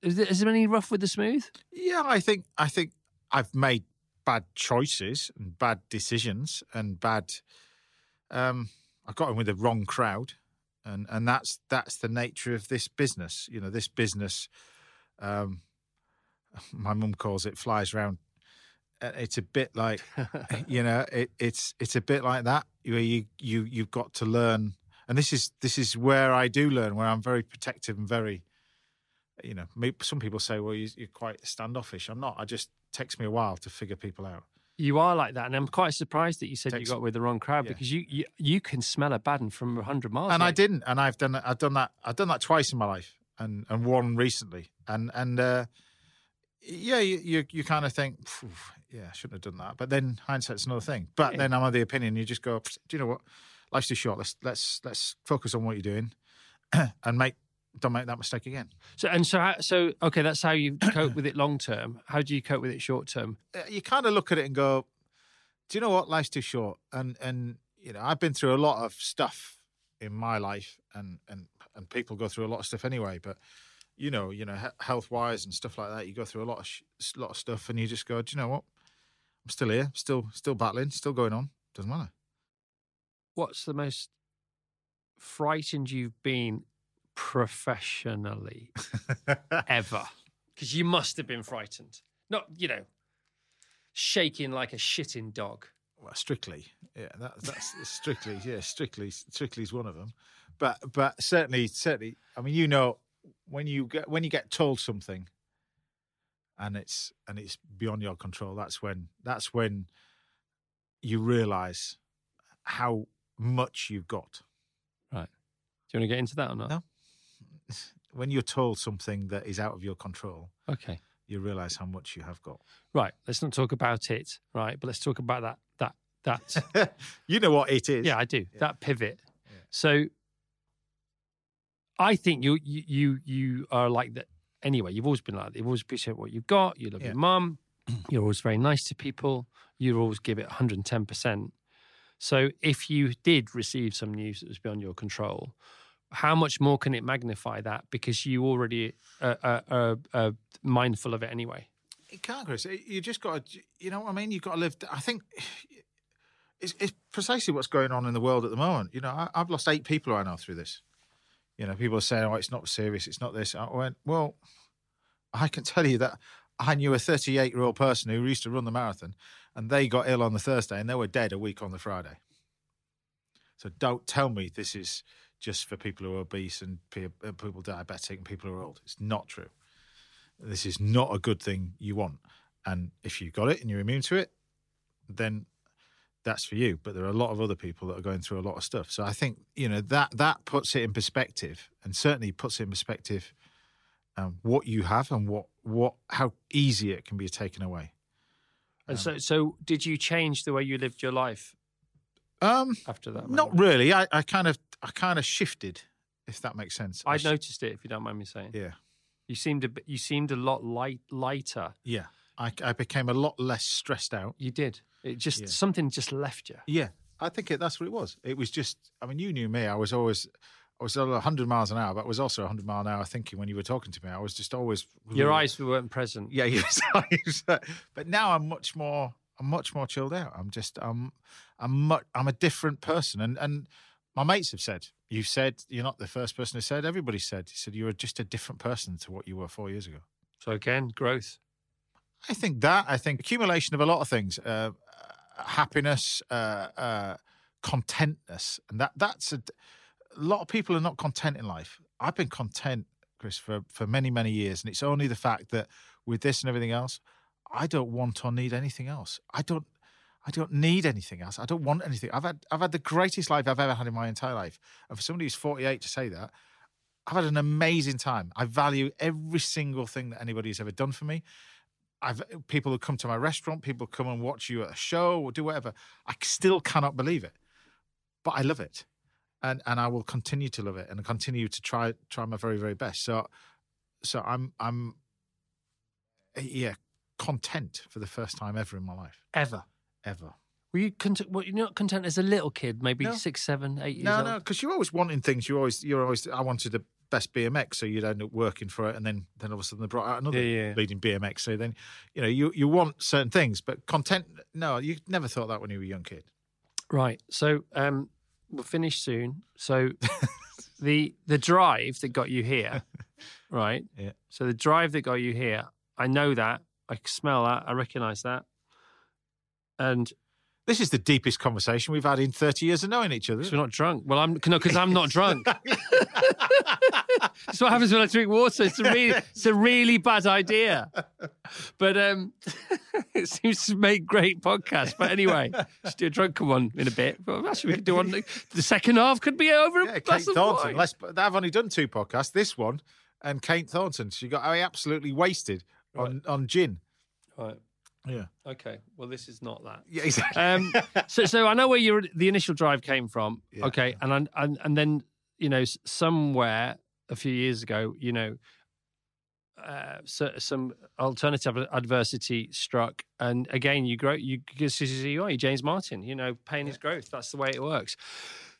Is there, is there any rough with the smooth? Yeah, I think I think I've made bad choices and bad decisions and bad. Um, I got in with the wrong crowd, and and that's that's the nature of this business. You know, this business. Um, my mum calls it flies round. Uh, It's a bit like, you know, it, it's it's a bit like that where you you you've got to learn, and this is this is where I do learn, where I'm very protective and very, you know, some people say, well, you, you're quite standoffish. I'm not. I just takes me a while to figure people out. You are like that, and I'm quite surprised that you said Takes- you got with the wrong crowd Yeah. because you, you you can smell a bad one from hundred miles. and I didn't, and I've done I've done that I've done that twice in my life, and and one recently, and and uh, yeah, you you, you kind of think, yeah, I shouldn't have done that, but then hindsight's another thing. But Yeah. then I'm of the opinion you just go, do you know what? Life's too short. Let's let's let's focus on what you're doing, and make don't make that mistake again. So and so how, so okay, that's how you cope with it long term. How do you cope with it short term? Uh, you kind of look at it and go, do you know what? Life's too short, and and you know I've been through a lot of stuff in my life, and and and people go through a lot of stuff anyway. But you know, you know, health wise and stuff like that, you go through a lot of sh- lot of stuff, and you just go, do you know what? I'm still here, still still battling, still going on. Doesn't matter. What's the most frightened you've been professionally ever? Because you must have been frightened. Not you know, shaking like a shitting dog. well, strictly, yeah, that, that's strictly, yeah, strictly, strictly is one of them. But but certainly, certainly, I mean, you know, when you get when you get told something, and it's and it's beyond your control, that's when that's when you realise how much you've got. Right. Do you want to get into that or not? No. When you're told something that is out of your control, Okay. you realise how much you have got. Right. Let's not talk about it. Right. But let's talk about that. That. That. you know what it is. Yeah, I do. Yeah. That pivot. Yeah. So I think you you you are like that anyway. You've always been like that. You've always appreciated what you've got. You love Yeah. your mum. You're always very nice to people. You always give it 110%. So if you did receive some news that was beyond your control, how much more can it magnify that because you already are, uh, uh, uh, mindful of it anyway? It can't, Chris. You just got to, you know what I mean? You've got to live. I think it's, it's precisely what's going on in the world at the moment. You know, I, I've lost eight people I know through this. You know, people are saying, oh, it's not serious, it's not this. I went, well, I can tell you that I knew a 38 year old person who used to run the marathon and they got ill on the Thursday and they were dead a week on the Friday. So don't tell me this is just for people who are obese and uh, people diabetic and people who are old. It's not true. This is not a good thing you want. And if you've got it and you're immune to it, then that's for you. But there are a lot of other people that are going through a lot of stuff. So I think you know that that puts it in perspective, and certainly puts it in perspective um, what you have and what what how easy it can be taken away. And so, so did you change the way you lived your life Um, after that? not really. I, I kind of I kind of shifted, if that makes sense. I sh- noticed it. If you don't mind me saying, Yeah, you seemed a bit, you seemed a lot light lighter. yeah. I, I became a lot less stressed out. You did. It just Yeah. something just left you. Yeah, I think it, that's what it was. It was just, I mean, you knew me. I was always, I was at 100 miles an hour, but I was also 100 mile an hour thinking when you were talking to me. I was just always. Your eyes weren't present. Yeah, yes. but now I'm much more, I'm much more chilled out. I'm just, I'm, I'm, much, I'm a different person. And, and my mates have said, you've said, you're not the first person who said, everybody said, he said, you're just a different person to what you were four years ago. So again, growth. I think that. I think accumulation of a lot of things, uh, happiness, uh, uh, contentness, and that that's a, a lot of people are not content in life. I've been content, Chris, for for many many years, and it's only the fact that with this and everything else, I don't want or need anything else. I don't. I don't need anything else. I don't want anything. I've had I've had the greatest life I've ever had in my entire life. And for somebody who's 48 to say that, I've had an amazing time. I value every single thing that anybody's ever done for me. I've uh, people who come to my restaurant, people come and watch you at a show or do whatever. I still cannot believe it, but I love it, and and I will continue to love it and continue to try try my very very best. So, so I'm I'm eh, yeah content for the first time ever in my life Ever. ever. Were you content? Were you not content as a little kid? Maybe No. six, seven, eight years No, old. no, no, because you're always wanting things. You always you're always I wanted the best BMX, so you'd end up working for it, and then then all of a sudden they brought out another Yeah, yeah. leading BMX. So then you know you you want certain things, but content. No, you never thought that when you were a young kid. Right. So um, we'll finish soon. So the the drive that got you here, right? Yeah. So the drive that got you here, I know that. I smell that. I recognise that. And This is the deepest conversation we've had in 30 years of knowing each other. so we're not drunk. Well, I'm no, because I'm not drunk. That's what happens when I drink water. It's a really, it's a really bad idea. But um, it seems to make great podcasts. But anyway, just do a drunken one in a bit. But actually, we could do one. The second half could be over. a Yeah, glass Kate of Thornton. Let's, I've only done two podcasts. This one and Kate Thornton. She got absolutely wasted on, on gin. Right. Yeah. Okay. Well, this is not that. Yeah, exactly. Um, so, so I know where your the initial drive came from. Yeah. Okay, and I- and and then you know somewhere a few years ago, you know, uh, so, some alternative adversity struck, and again, you grow. You who you are. James Martin. You know, pain is growth. That's the way it works.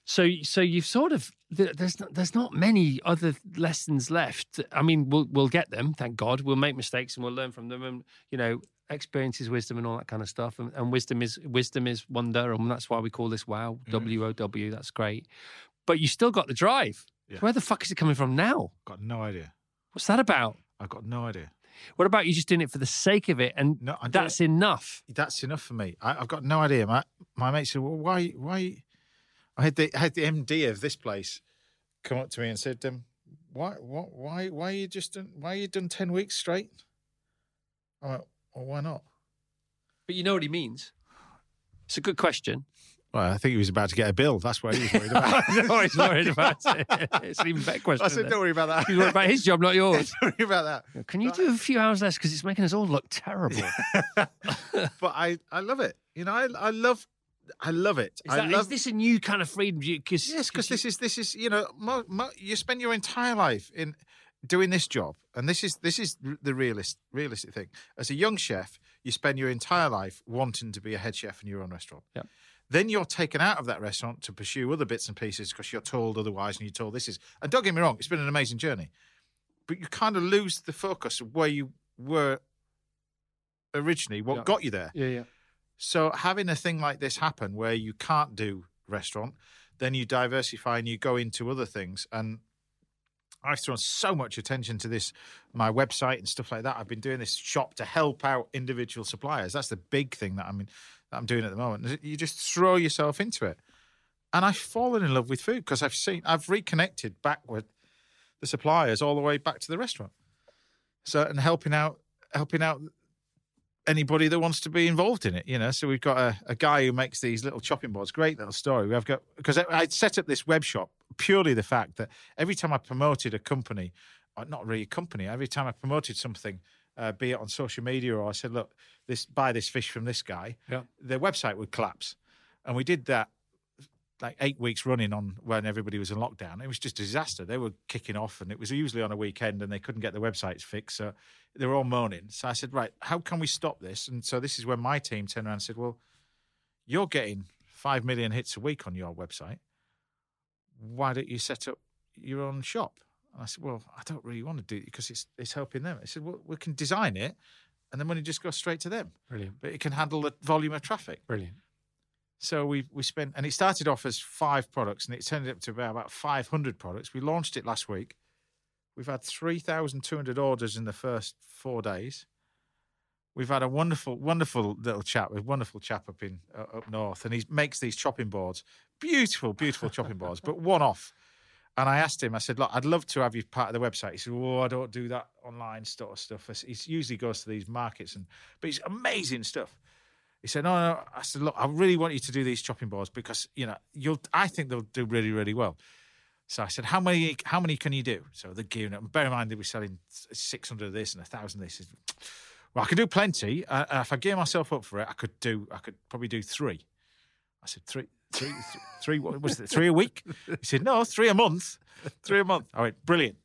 So, so you've sort of there's not, there's not many other lessons left. I mean, we'll we'll get them. Thank God. We'll make mistakes and we'll learn from them. And you know, experience is wisdom and all that kind of stuff. And, and wisdom is wisdom is wonder, and that's why we call this WOW W O W. That's great. But you still got the drive. Yeah. Where the fuck is it coming from now? got no idea. What's that about? I've got no idea. What about you just doing it for the sake of it, and No, that's enough? That's enough for me. I, I've got no idea. My my mate said, "Well, why why?" I had the I had the MD of this place come up to me and said, um, "Why what why why you just done, why you done ten weeks straight?" I went, "Well, why not?" But you know what he means. It's a good question. Well, I think he was about to get a bill. That's what he was worried about. no, he's worried about it. It's an even better question. I said, "Don't worry about that. He's worried about his job, not yours. Don't worry about that." Can you do a few hours less because it's making us all look terrible? But I I love it. You know, I I love I love it. Is, I that, love is this a new kind of freedom? Because Yes, because this is this is you know mo, mo, you spend your entire life in doing this job, and this is this is the realist realistic thing. As a young chef, you spend your entire life wanting to be a head chef in your own restaurant. Yep. Then you're taken out of that restaurant to pursue other bits and pieces because you're told otherwise, and you're told this is. And don't get me wrong, it's been an amazing journey, but you kind of lose the focus of where you were originally, what Yeah. got you there. yeah, yeah. So having a thing like this happen where you can't do restaurant, then you diversify and you go into other things. And I've thrown so much attention to this, my website and stuff like that. I've been doing this shop to help out individual suppliers. That's the big thing that I'm that I'm doing at the moment. You just throw yourself into it. And I've fallen in love with food because I've seen I've reconnected back with the suppliers all the way back to the restaurant. So and helping out helping out anybody that wants to be involved in it, you know. So we've got a, a guy who makes these little chopping boards. Great little story. We've got because I, I set up this web shop purely the fact that every time I promoted a company, not really a company, every time I promoted something, uh, be it on social media or I said, look, this buy this fish from this guy, Yeah. their website would collapse, and we did that like eight weeks running on when everybody was in lockdown. It was just a disaster. They were kicking off, and it was usually on a weekend, and they couldn't get the websites fixed. So they were all moaning. So I said, right, how can we stop this? And so this is when my team turned around and said, well, you're getting five million hits a week on your website. Why don't you set up your own shop? And I said, well, I don't really want to do it because it's it's helping them. I said, well, we can design it, and the money just goes straight to them, Brilliant, but it can handle the volume of traffic. brilliant. So we we spent, and it started off as five products, and it turned up to about, about 500 products. We launched it last week. We've had 3,200 orders in the first four days. We've had a wonderful, wonderful little chap, a wonderful chap up in uh, up north, and he makes these chopping boards, beautiful, beautiful chopping boards, but one off. And I asked him, I said, look, I'd love to have you part of the website. He said, oh, I don't do that online sort of stuff. He usually goes to these markets, and but it's amazing stuff. He said, no, no. I said, look, I really want you to do these chopping boards because, you know, you'll, I think they'll do really, really well. So I said, how many, how many can you do? So they're gearing up. And bear in mind, they were selling 600 of this and a thousand of this. He Well, I could do plenty. Uh, if I gear myself up for it, I could do, I could probably do three. I said, three, three, three, what was it? Three a week? He said, no, three a month. Three a month. I went, brilliant.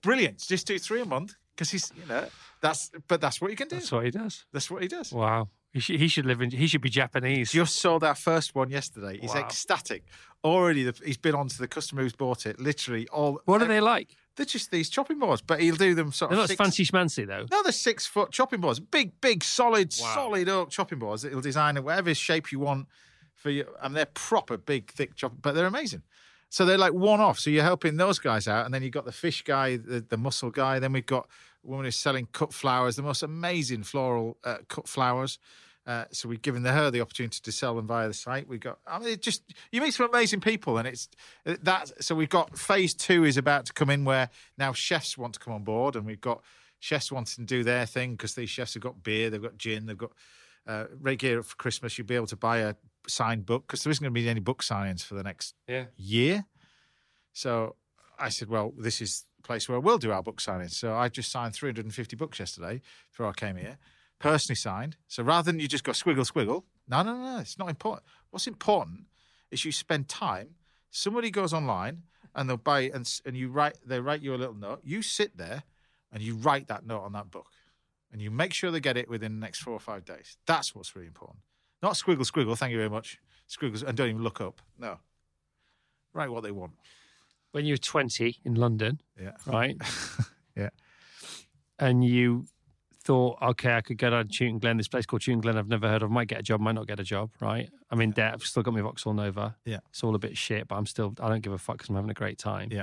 Brilliant. Just do three a month. Because he's, you know, that's, but that's what you can do. That's what he does. That's what he does. Wow. He should, he should live in. He should be Japanese. Just sold our first one yesterday. He's Wow. ecstatic. Already, the, he's been on to the customer who's bought it. Literally, all. What are uh, they like? They're just these chopping boards, but he'll do them sort They're of not six, fancy schmancy though. No, they're six foot chopping boards. Big, big, solid, Wow. solid oak chopping boards that he'll design in whatever shape you want for you. And they're proper big, thick chop, but they're amazing. So they're like one off. So you're helping those guys out, and then you've got the fish guy, the, the mussel guy. Then we've got woman who's selling cut flowers, the most amazing floral uh, cut flowers. Uh, so we've given her the opportunity to sell them via the site. We've got, I mean, it just you meet some amazing people, and it's uh, that. So we've got phase two is about to come in, where now chefs want to come on board, and we've got chefs wanting to do their thing because these chefs have got beer, they've got gin, they've got uh, right up for Christmas. You'll be able to buy a signed book because there isn't going to be any book signings for the next Yeah. year. So I said, well, this is place where we'll do our book signings. So I just signed 350 books yesterday before I came here, personally signed. So rather than you just go squiggle, squiggle, no, no, no, it's not important. What's important is you spend time. Somebody goes online and they'll buy and and you write. They write you a little note. You sit there and you write that note on that book, and you make sure they get it within the next four or five days. That's what's really important. Not squiggle, squiggle. Thank you very much. Squiggles and don't even look up. No, write what they want. When you were 20 in London, Yeah. right? Yeah. And you thought, okay, I could go down to Chewton Glen, this place called Chewton Glen I've never heard of, might get a job, might not get a job, right? I'm in debt, I've still got my Vauxhall Nova. Yeah. It's all a bit shit, but I'm still, I don't give a fuck because I'm having a great time. Yeah.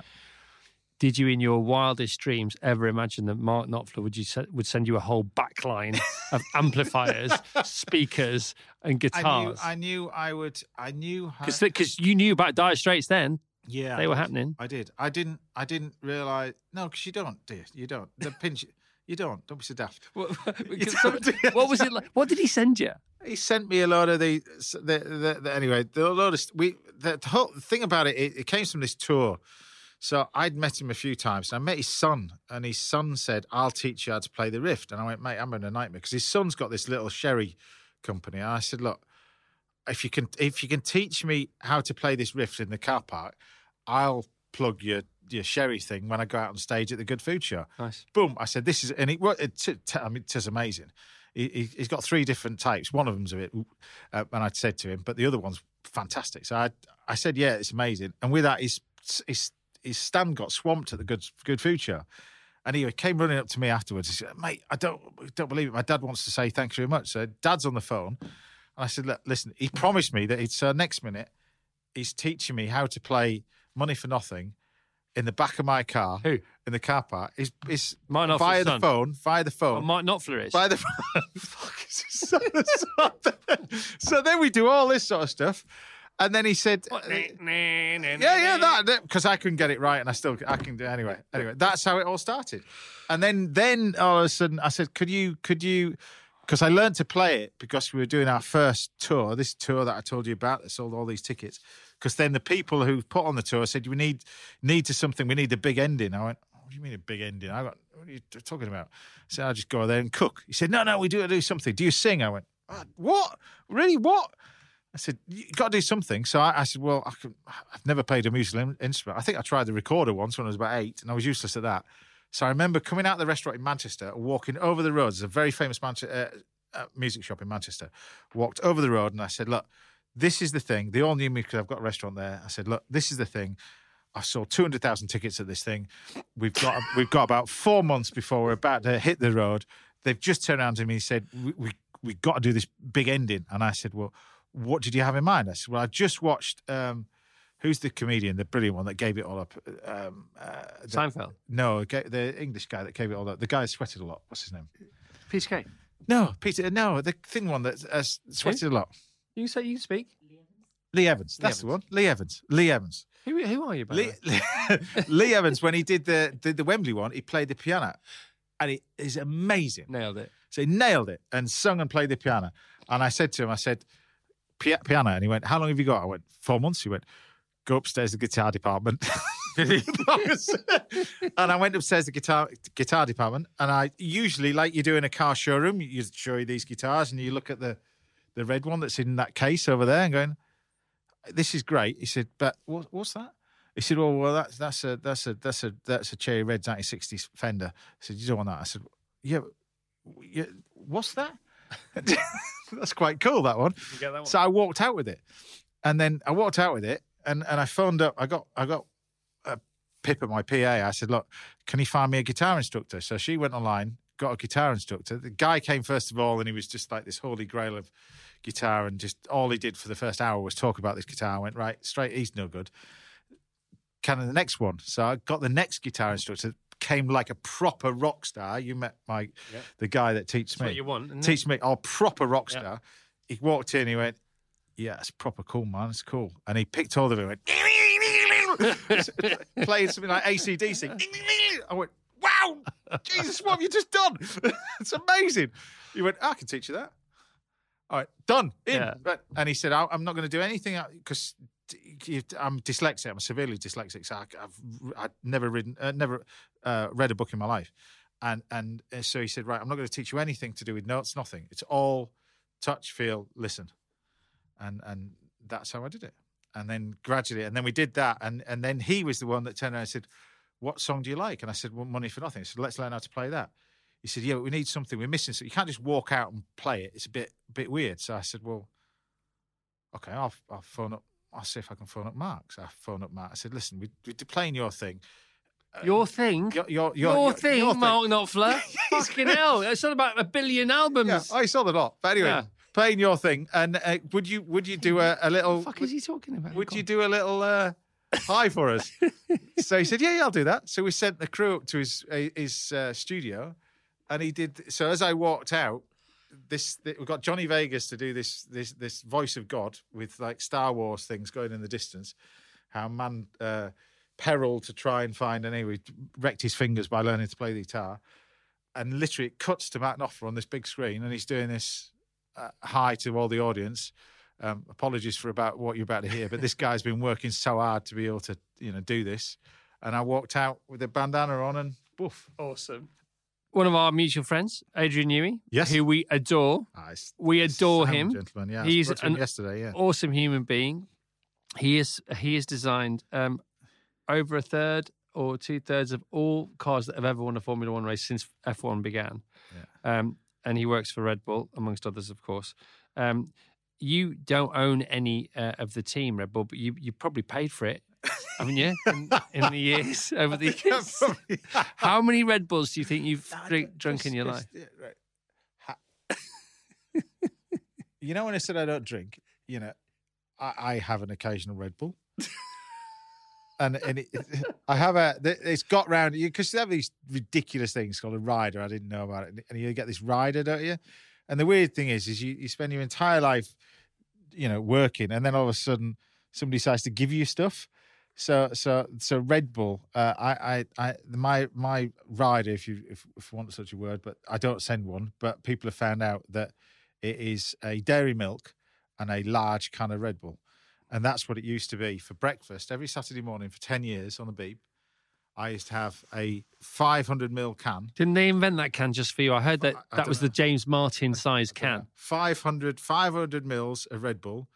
Did you, in your wildest dreams, ever imagine that Mark Knopfler would you would send you a whole backline of amplifiers, speakers, and I knew, guitars? I knew I would. I knew. how- Because you knew about Dire Straits then; yeah, they were happening. I did. I didn't. I didn't realize. No, because you don't, do you? Don't. The pinch. You don't. Don't be so daft. Do what was it like? What did he send you? He sent me a lot of the. the, the, the anyway, the load of we. The, the whole thing about it, it, it came from this tour. So I'd met him a few times. And I met his son, and his son said, "I'll teach you how to play the rift." And I went, "Mate, I'm in a nightmare," because his son's got this little sherry company. And I said, "Look, if you can, if you can teach me how to play this riff in the car park, I'll plug your your sherry thing when I go out on stage at the Good Food Show." Nice. boom! I said, "This is," and it, wa- it, I mean, it is amazing. He, he's got three different types. One of them's a bit, uh, and I said to him, but the other one's fantastic. So I, I said, "Yeah, it's amazing." And with that, his his his stand got swamped at the Good Good Food Show, and he came running up to me afterwards. He said, "Mate, I don't don't believe it. My dad wants to say thanks very much." So Dad's on the phone, and I said, Look, "Listen, he promised me that it's uh, next minute. He's teaching me how to play Money for Nothing." In the back of my car, Who? in the car park, is is Mine Knopfler's via the son. phone, via the Oh, phone, Mark Knopfler is. by the Fuck, so, then we do all this sort of stuff, and then he said, uh, "Yeah, yeah, that because I couldn't get it right, and I still I can do anyway. Anyway, that's how it all started, and then then all of a sudden I said, "Could you could you?" Because I learned to play it because we were doing our first tour, this tour that I told you about that sold all these tickets. Because then the people who put on the tour said, "We need need to something. We need a big ending." I went, "What do you mean a big ending?" I got, "What are you talking about?" I said, "I'll just go there and cook." He said, "No, no, we do do something. Do you sing?" I went, "Ah, "What? Really? What?" I said, "You got to do something." So I, I said, "Well, I can, I've never played a musical in- instrument. I think I tried the recorder once when I was about eight, and I was useless at that." So I remember coming out of the restaurant in Manchester, walking over the road. There's a very famous Manchester, uh, uh, music shop in Manchester. Walked over the road, and I said, "Look, this is the thing." They all knew me because I've got a restaurant there. I said, "Look, this is the thing." I've sold two hundred thousand tickets at this thing. We've got we've got about four months before we're about to hit the road. They've just turned around to me and said, "We we we got to do this big ending." And I said, "Well, what did you have in mind?" I said, "Well, I just watched." Um, who's the comedian, the brilliant one that gave it all up? Um, uh, the- Seinfeld. no, the English guy that gave it all up. The guy that sweated a lot. What's his name? Piece of cake. No, Peter. No, the thin one that uh, sweated a lot. You say you speak. Lee Evans. That's the one. Lee Evans. Lee Evans. Who, who are you, by the Lee, way? Lee Evans, when he did the, did the Wembley one, he played the piano, and it is amazing. Nailed it. So he nailed it and sung and played the piano. And I said to him, I said, piano. And he went, How long have you got? I went, Four months. He went, Go upstairs to the guitar department. and I went upstairs to the guitar guitar department. And I usually, like you do in a car showroom, you show you these guitars and you look at the, the red one that's in that case over there and going, This is great. He said, But what, what's that? He said, "Well, well, that's that's a that's a that's a that's a Cherry Red 1960s Fender." I said, "You don't want that?" I said, "Yeah, yeah what's that?" that's quite cool. That one. That one? So I walked out with it, and then I walked out with it, and and I phoned up. I got I got a Pip at my PA. I said, "Look, can you find me a guitar instructor?" So she went online, got a guitar instructor. The guy came first of all, and he was just like this holy grail of guitar, and just all he did for the first hour was talk about this guitar. I went right straight. He's no good. Can I the next one? So I got the next guitar instructor. came like a proper rock star. You met my the guy that teaches me. what you want. teach me, oh, proper rock star. He walked in, he went, yeah, it's proper cool, man. It's cool. And he picked hold of it and went, playing something like ACDC. I went, wow, Jesus, what have you just done? it's amazing. He went, I can teach you that. All right, done. In. Yeah. And he said, "I- I'm not going to do anything because I'm dyslexic. I'm severely dyslexic. So I, I've I've never written, uh, never uh, read a book in my life. And and uh, so he said, right, I'm not going to teach you anything to do with notes, nothing. It's all touch, feel, listen, and and that's how I did it. And then gradually, and then we did that, and and then he was the one that turned around and said, "What song do you like?" And I said, "Well, Money for Nothing." He said, "Let's learn how to play that." He said, "Yeah, but we need something. We're missing something. You can't just walk out and play it. It's a bit bit weird." So I said, "Well, okay, I'll I'll phone up. I'll see if I can phone up Mark." So I phoned up Mark. I said, "Listen, we, we're playing your thing. Uh, your thing. Your your Your, your, thing, Mark Knopfler. Fucking hell. It's not about a billion albums. Yeah, I saw the lot. But anyway, Yeah. Playing your thing. And uh, would you would you do a, a little? What the fuck is he talking about? would you do a little uh, hi for us? so he said, yeah, yeah, I'll do that. So we sent the crew up to his uh, his uh, studio, and he did. So as I walked out, this th- we got Johnny Vegas to do this this this voice of God with like Star Wars things going in the distance. How man uh, peril to try and find, and anyway, wrecked his fingers by learning to play the guitar. And literally, it cuts to Mark Knopfler on this big screen, and he's doing this uh, hi to all the audience. Um, apologies for about what you're about to hear, but this guy's been working so hard to be able to, you know, do this. And I walked out with a bandana on, and boof. Awesome. One of our mutual friends, Adrian Newey, Yes. who we adore. Ah, We adore sound him. gentleman. Yeah, He's I spoke to him an- yesterday. Yeah, Awesome human being. He is he has designed um, over a third or two thirds of all cars that have ever won a Formula One race since F1 began. Um, and he works for Red Bull, amongst others, of course. Um, you don't own any uh, of the team, Red Bull, but you you probably paid for it, haven't you? In, in the years over the years. How many Red Bulls do you think you've drink, drunk in your life? right. You know when I said I don't drink, you know, I, I have an occasional Red Bull. And, and it, I have a. It's got round you because they have these ridiculous things called a rider. I didn't know about it, and you get this rider, don't you? And the weird thing is, is you, you spend your entire life, you know, working, and then all of a sudden somebody decides to give you stuff. So so so Red Bull, uh, I I I my my rider, if you if, if you want such a word, but I don't send one. But people have found out that it is a dairy milk and a large can of Red Bull, and that's what it used to be for breakfast every Saturday morning for ten years on the Beeb. I used to have a 500 ml can. Didn't they invent that can just for you? I heard that I- I that was know. the James Martin size can. 500 500 mils of Red Bull.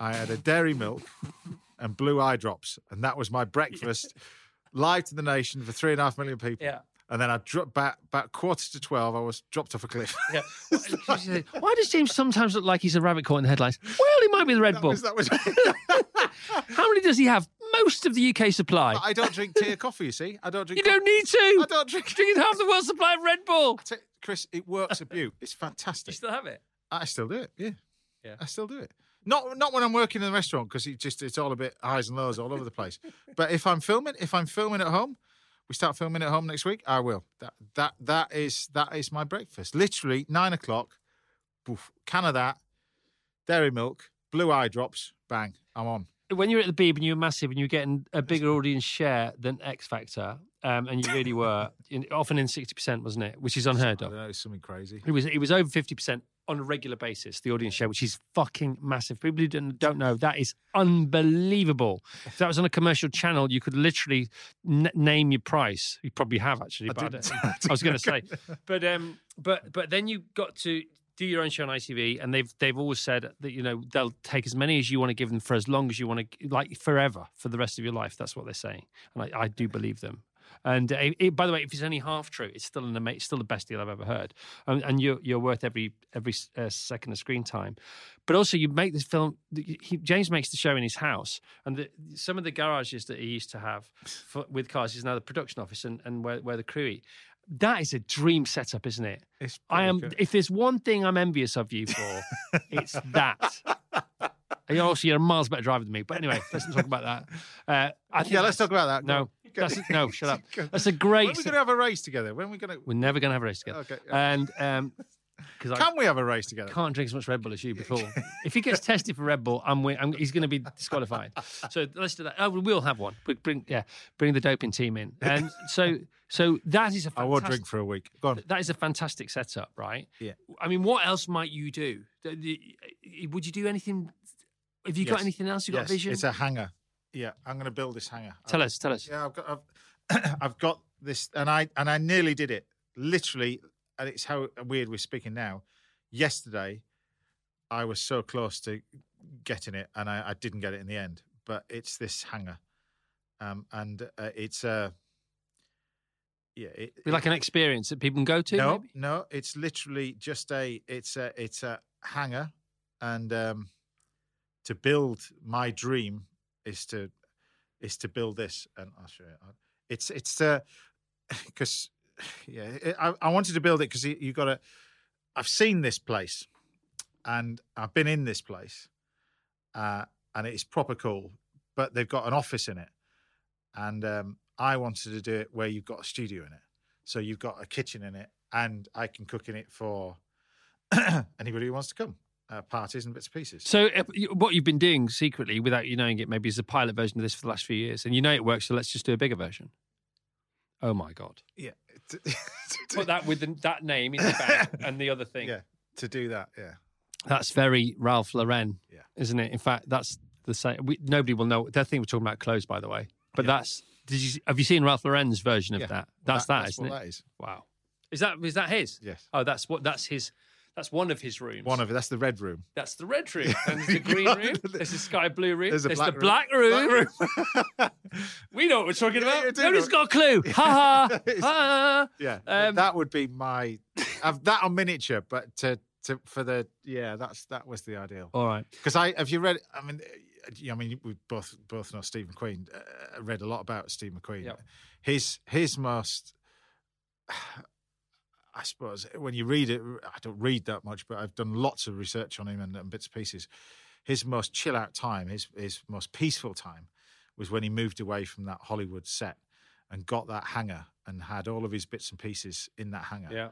I had a dairy milk and blue eye drops, and that was my breakfast live to the nation for three and a half million people. Yeah. And then I dropped back about quarter to twelve. I was dropped off a cliff. Yeah. Why does James sometimes look like he's a rabbit caught in the headlines? Well, he might be the Red that Bull. was, was How many does he have? Most of the UK supply. I don't drink tea or coffee. You see, I don't drink. You don't need to. I don't drink. Drinking half the world's supply of Red Bull. T- Chris, it works a beaut. It's fantastic. You still have it. I still do it. Yeah, Yeah. I still do it. Not not when I'm working in the restaurant because it just it's all a bit highs and lows all over the place. but if I'm filming, if I'm filming at home, we start filming at home next week. I will. That that that is that is my breakfast. Literally nine o'clock. Poof, can of that, dairy milk, blue eye drops. Bang, I'm on. When you were at the Beeb and you were massive and you were getting a bigger audience share than X Factor, um, and you really were, in, often in 60%, wasn't it? Which is unheard of. know, it's something crazy. It was it was over fifty percent on a regular basis. The audience share, which is fucking massive. People who don't, don't know that is unbelievable. If that was on a commercial channel, you could literally n- name your price. You probably have actually. I but I, don't- I was going to say, but um, but but then you got to do your own show on ITV, and they've they've always said that you know they'll take as many as you want to give them for as long as you want to, like forever for the rest of your life. That's what they're saying, and I, I do believe them. And uh, it, by the way, if it's only half true, it's still an it's still the best deal I've ever heard. And, and you're you're worth every every uh, second of screen time. But also, you make this film. He, James makes the show in his house, and the, some of the garages that he used to have for, with cars is now the production office and, and where, where the crew eat. That is a dream setup, isn't it? It's I am. good. If there's one thing I'm envious of you for, it's that. And you're also you're a miles better driver than me. But anyway, let's not talk about that. Uh, I think Yeah, let's talk about that. No. That's no, shut up. That's a great. When are we going to have a race together? When are we going to? We're never going to have a race together. Okay. And um, because I Can we have a race together? can't drink as much Red Bull as you before. if he gets tested for Red Bull, I'm, I'm he's going to be disqualified. So let's do that. Oh, we'll have one. We bring yeah, bring the doping team in. And so so that is a I fantastic, will drink for a week. Go on. that is a fantastic setup, right? Yeah. I mean, what else might you do? Would you do anything? Have you got anything else? You got Yes, a vision? It's a hangar. Yeah, I'm going to build this hangar. Tell us, tell us. Yeah, I've got, I've, I've got this, and I and I nearly did it. Literally, and it's how weird we're speaking now. Yesterday, I was so close to getting it, and I, I didn't get it in the end. But it's this hangar, um, and uh, it's uh, yeah, it, Be like an experience that people can go to. no, maybe? no, it's literally just a it's a it's a hangar, and um, to build my dream is to is to build this, and I'll show you. It's it's because yeah, it, I, I wanted to build it because you, you got to. I've seen this place, and I've been in this place, uh, and it's proper cool. But they've got an office in it, and um, I wanted to do it where you've got a studio in it. So you've got a kitchen in it, and I can cook in it for anybody who wants to come, uh, parties and bits and pieces. So uh, what you've been doing secretly, without you knowing it, maybe is a pilot version of this for the last few years, and you know it works. So let's just do a bigger version. Oh my god! yeah, Put that with the, that name in the back and the other thing. yeah, to do that, yeah. That's very Ralph Lauren, Yeah. isn't it? In fact, that's the same. We, nobody will know. That thing we're talking about clothes, by the way. But Yeah. that's. Did you have you seen Ralph Lauren's version of Yeah. that? That's that, that's isn't it? that is. Wow. Is that is that his? Yes, Oh, that's what. That's his. That's one of his rooms. one of it. That's the red room. That's the red room. And there's the green room. There's the sky blue room. There's There's, a the black black room. We know what we're talking Yeah, about. Nobody's got a clue. Ha ha. Ha. Yeah, Um, that would be my. I've that on miniature, but to to for the yeah, that's that was the ideal. All right. Because I have you read? I mean, I mean, we both both know Steve McQueen. Uh, read a lot about Steve McQueen. Yep. His his most, I suppose, when you read it, I don't read that much, but I've done lots of research on him and, and bits and pieces. His most chill out time, his his most peaceful time, was when he moved away from that Hollywood set and got that hangar and had all of his bits and pieces in that hangar. Yeah.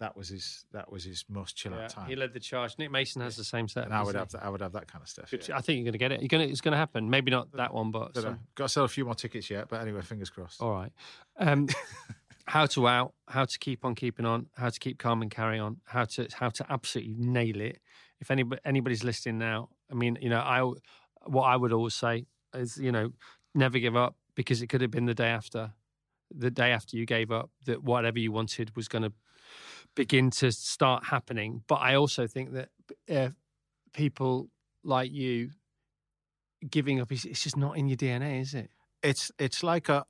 That was his. That was his most chill yeah. out time. He led the charge. Nick Mason has the same set. and I would have that. I would have that kind of stuff. Yeah. I think you're going to get it. You're going to, it's going to happen. Maybe not that one, but some- Got to sell a few more tickets yet, but anyway, fingers crossed. all right. Um, how to out, how to keep on keeping on, how to keep calm and carry on, how to how to absolutely nail it. If anybody anybody's listening now, I mean, you know, I what I would always say is, you know, never give up because it could have been the day after, the day after you gave up that whatever you wanted was going to begin to start happening. But I also think that uh, people like you giving up is it's just not in your DNA, is it? It's it's like a.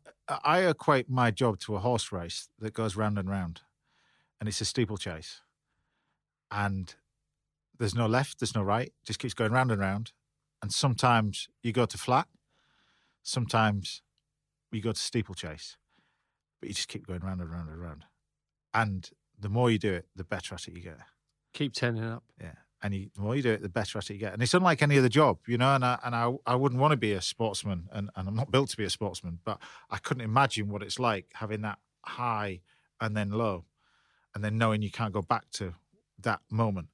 I equate my job to a horse race that goes round and round, and it's a steeplechase, and there's no left, there's no right, just keeps going round and round, and sometimes you go to flat, sometimes you go to steeplechase, but you just keep going round and round and round, and the more you do it, the better at it you get. Keep turning up. Yeah. And you, the more you do it, the better at it you get. And it's unlike any other job, you know. And I and I, I wouldn't want to be a sportsman, and, and I'm not built to be a sportsman, but I couldn't imagine what it's like having that high and then low, and then knowing you can't go back to that moment.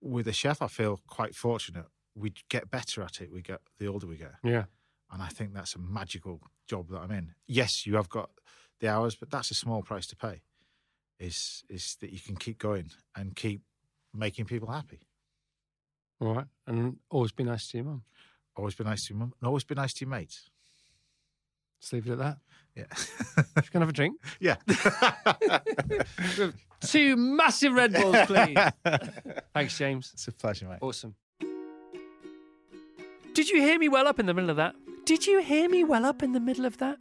With a chef, I feel quite fortunate. We get better at it. We get the older we get, Yeah. and I think that's a magical job that I'm in. Yes, you have got the hours, but that's a small price to pay. Is is that you can keep going and keep making people happy. All right. And always be nice to your mum. Always be nice to your mum, and always be nice to your mates. Let's leave it at that. Yeah, You can have a drink. yeah. Two massive Red Bulls, please. Thanks, James. it's a pleasure, mate. Awesome. Did you hear me well up in the middle of that? Did you hear me well up in the middle of that?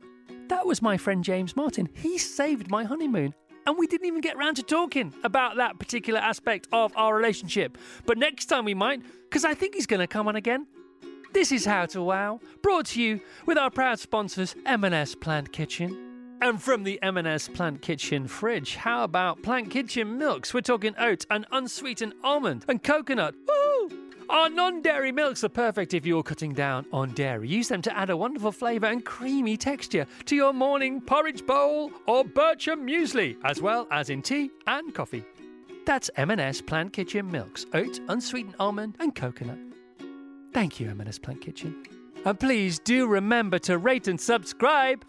That was my friend James Martin. He saved my honeymoon. And we didn't even get round to talking about that particular aspect of our relationship. But next time we might, because I think he's going to come on again. This is How to Wow, brought to you with our proud sponsors, M&S Plant Kitchen. And from the M&S Plant Kitchen fridge, how about Plant Kitchen milks? We're talking oat and unsweetened almond and coconut. Woo! Our non dairy milks are perfect if you're cutting down on dairy. Use them to add a wonderful flavour and creamy texture to your morning porridge bowl or Bircher muesli, as well as in tea and coffee. That's M&S Plant Kitchen milks, oat, unsweetened almond, and coconut. Thank you, M&S Plant Kitchen. And please do remember to rate and subscribe.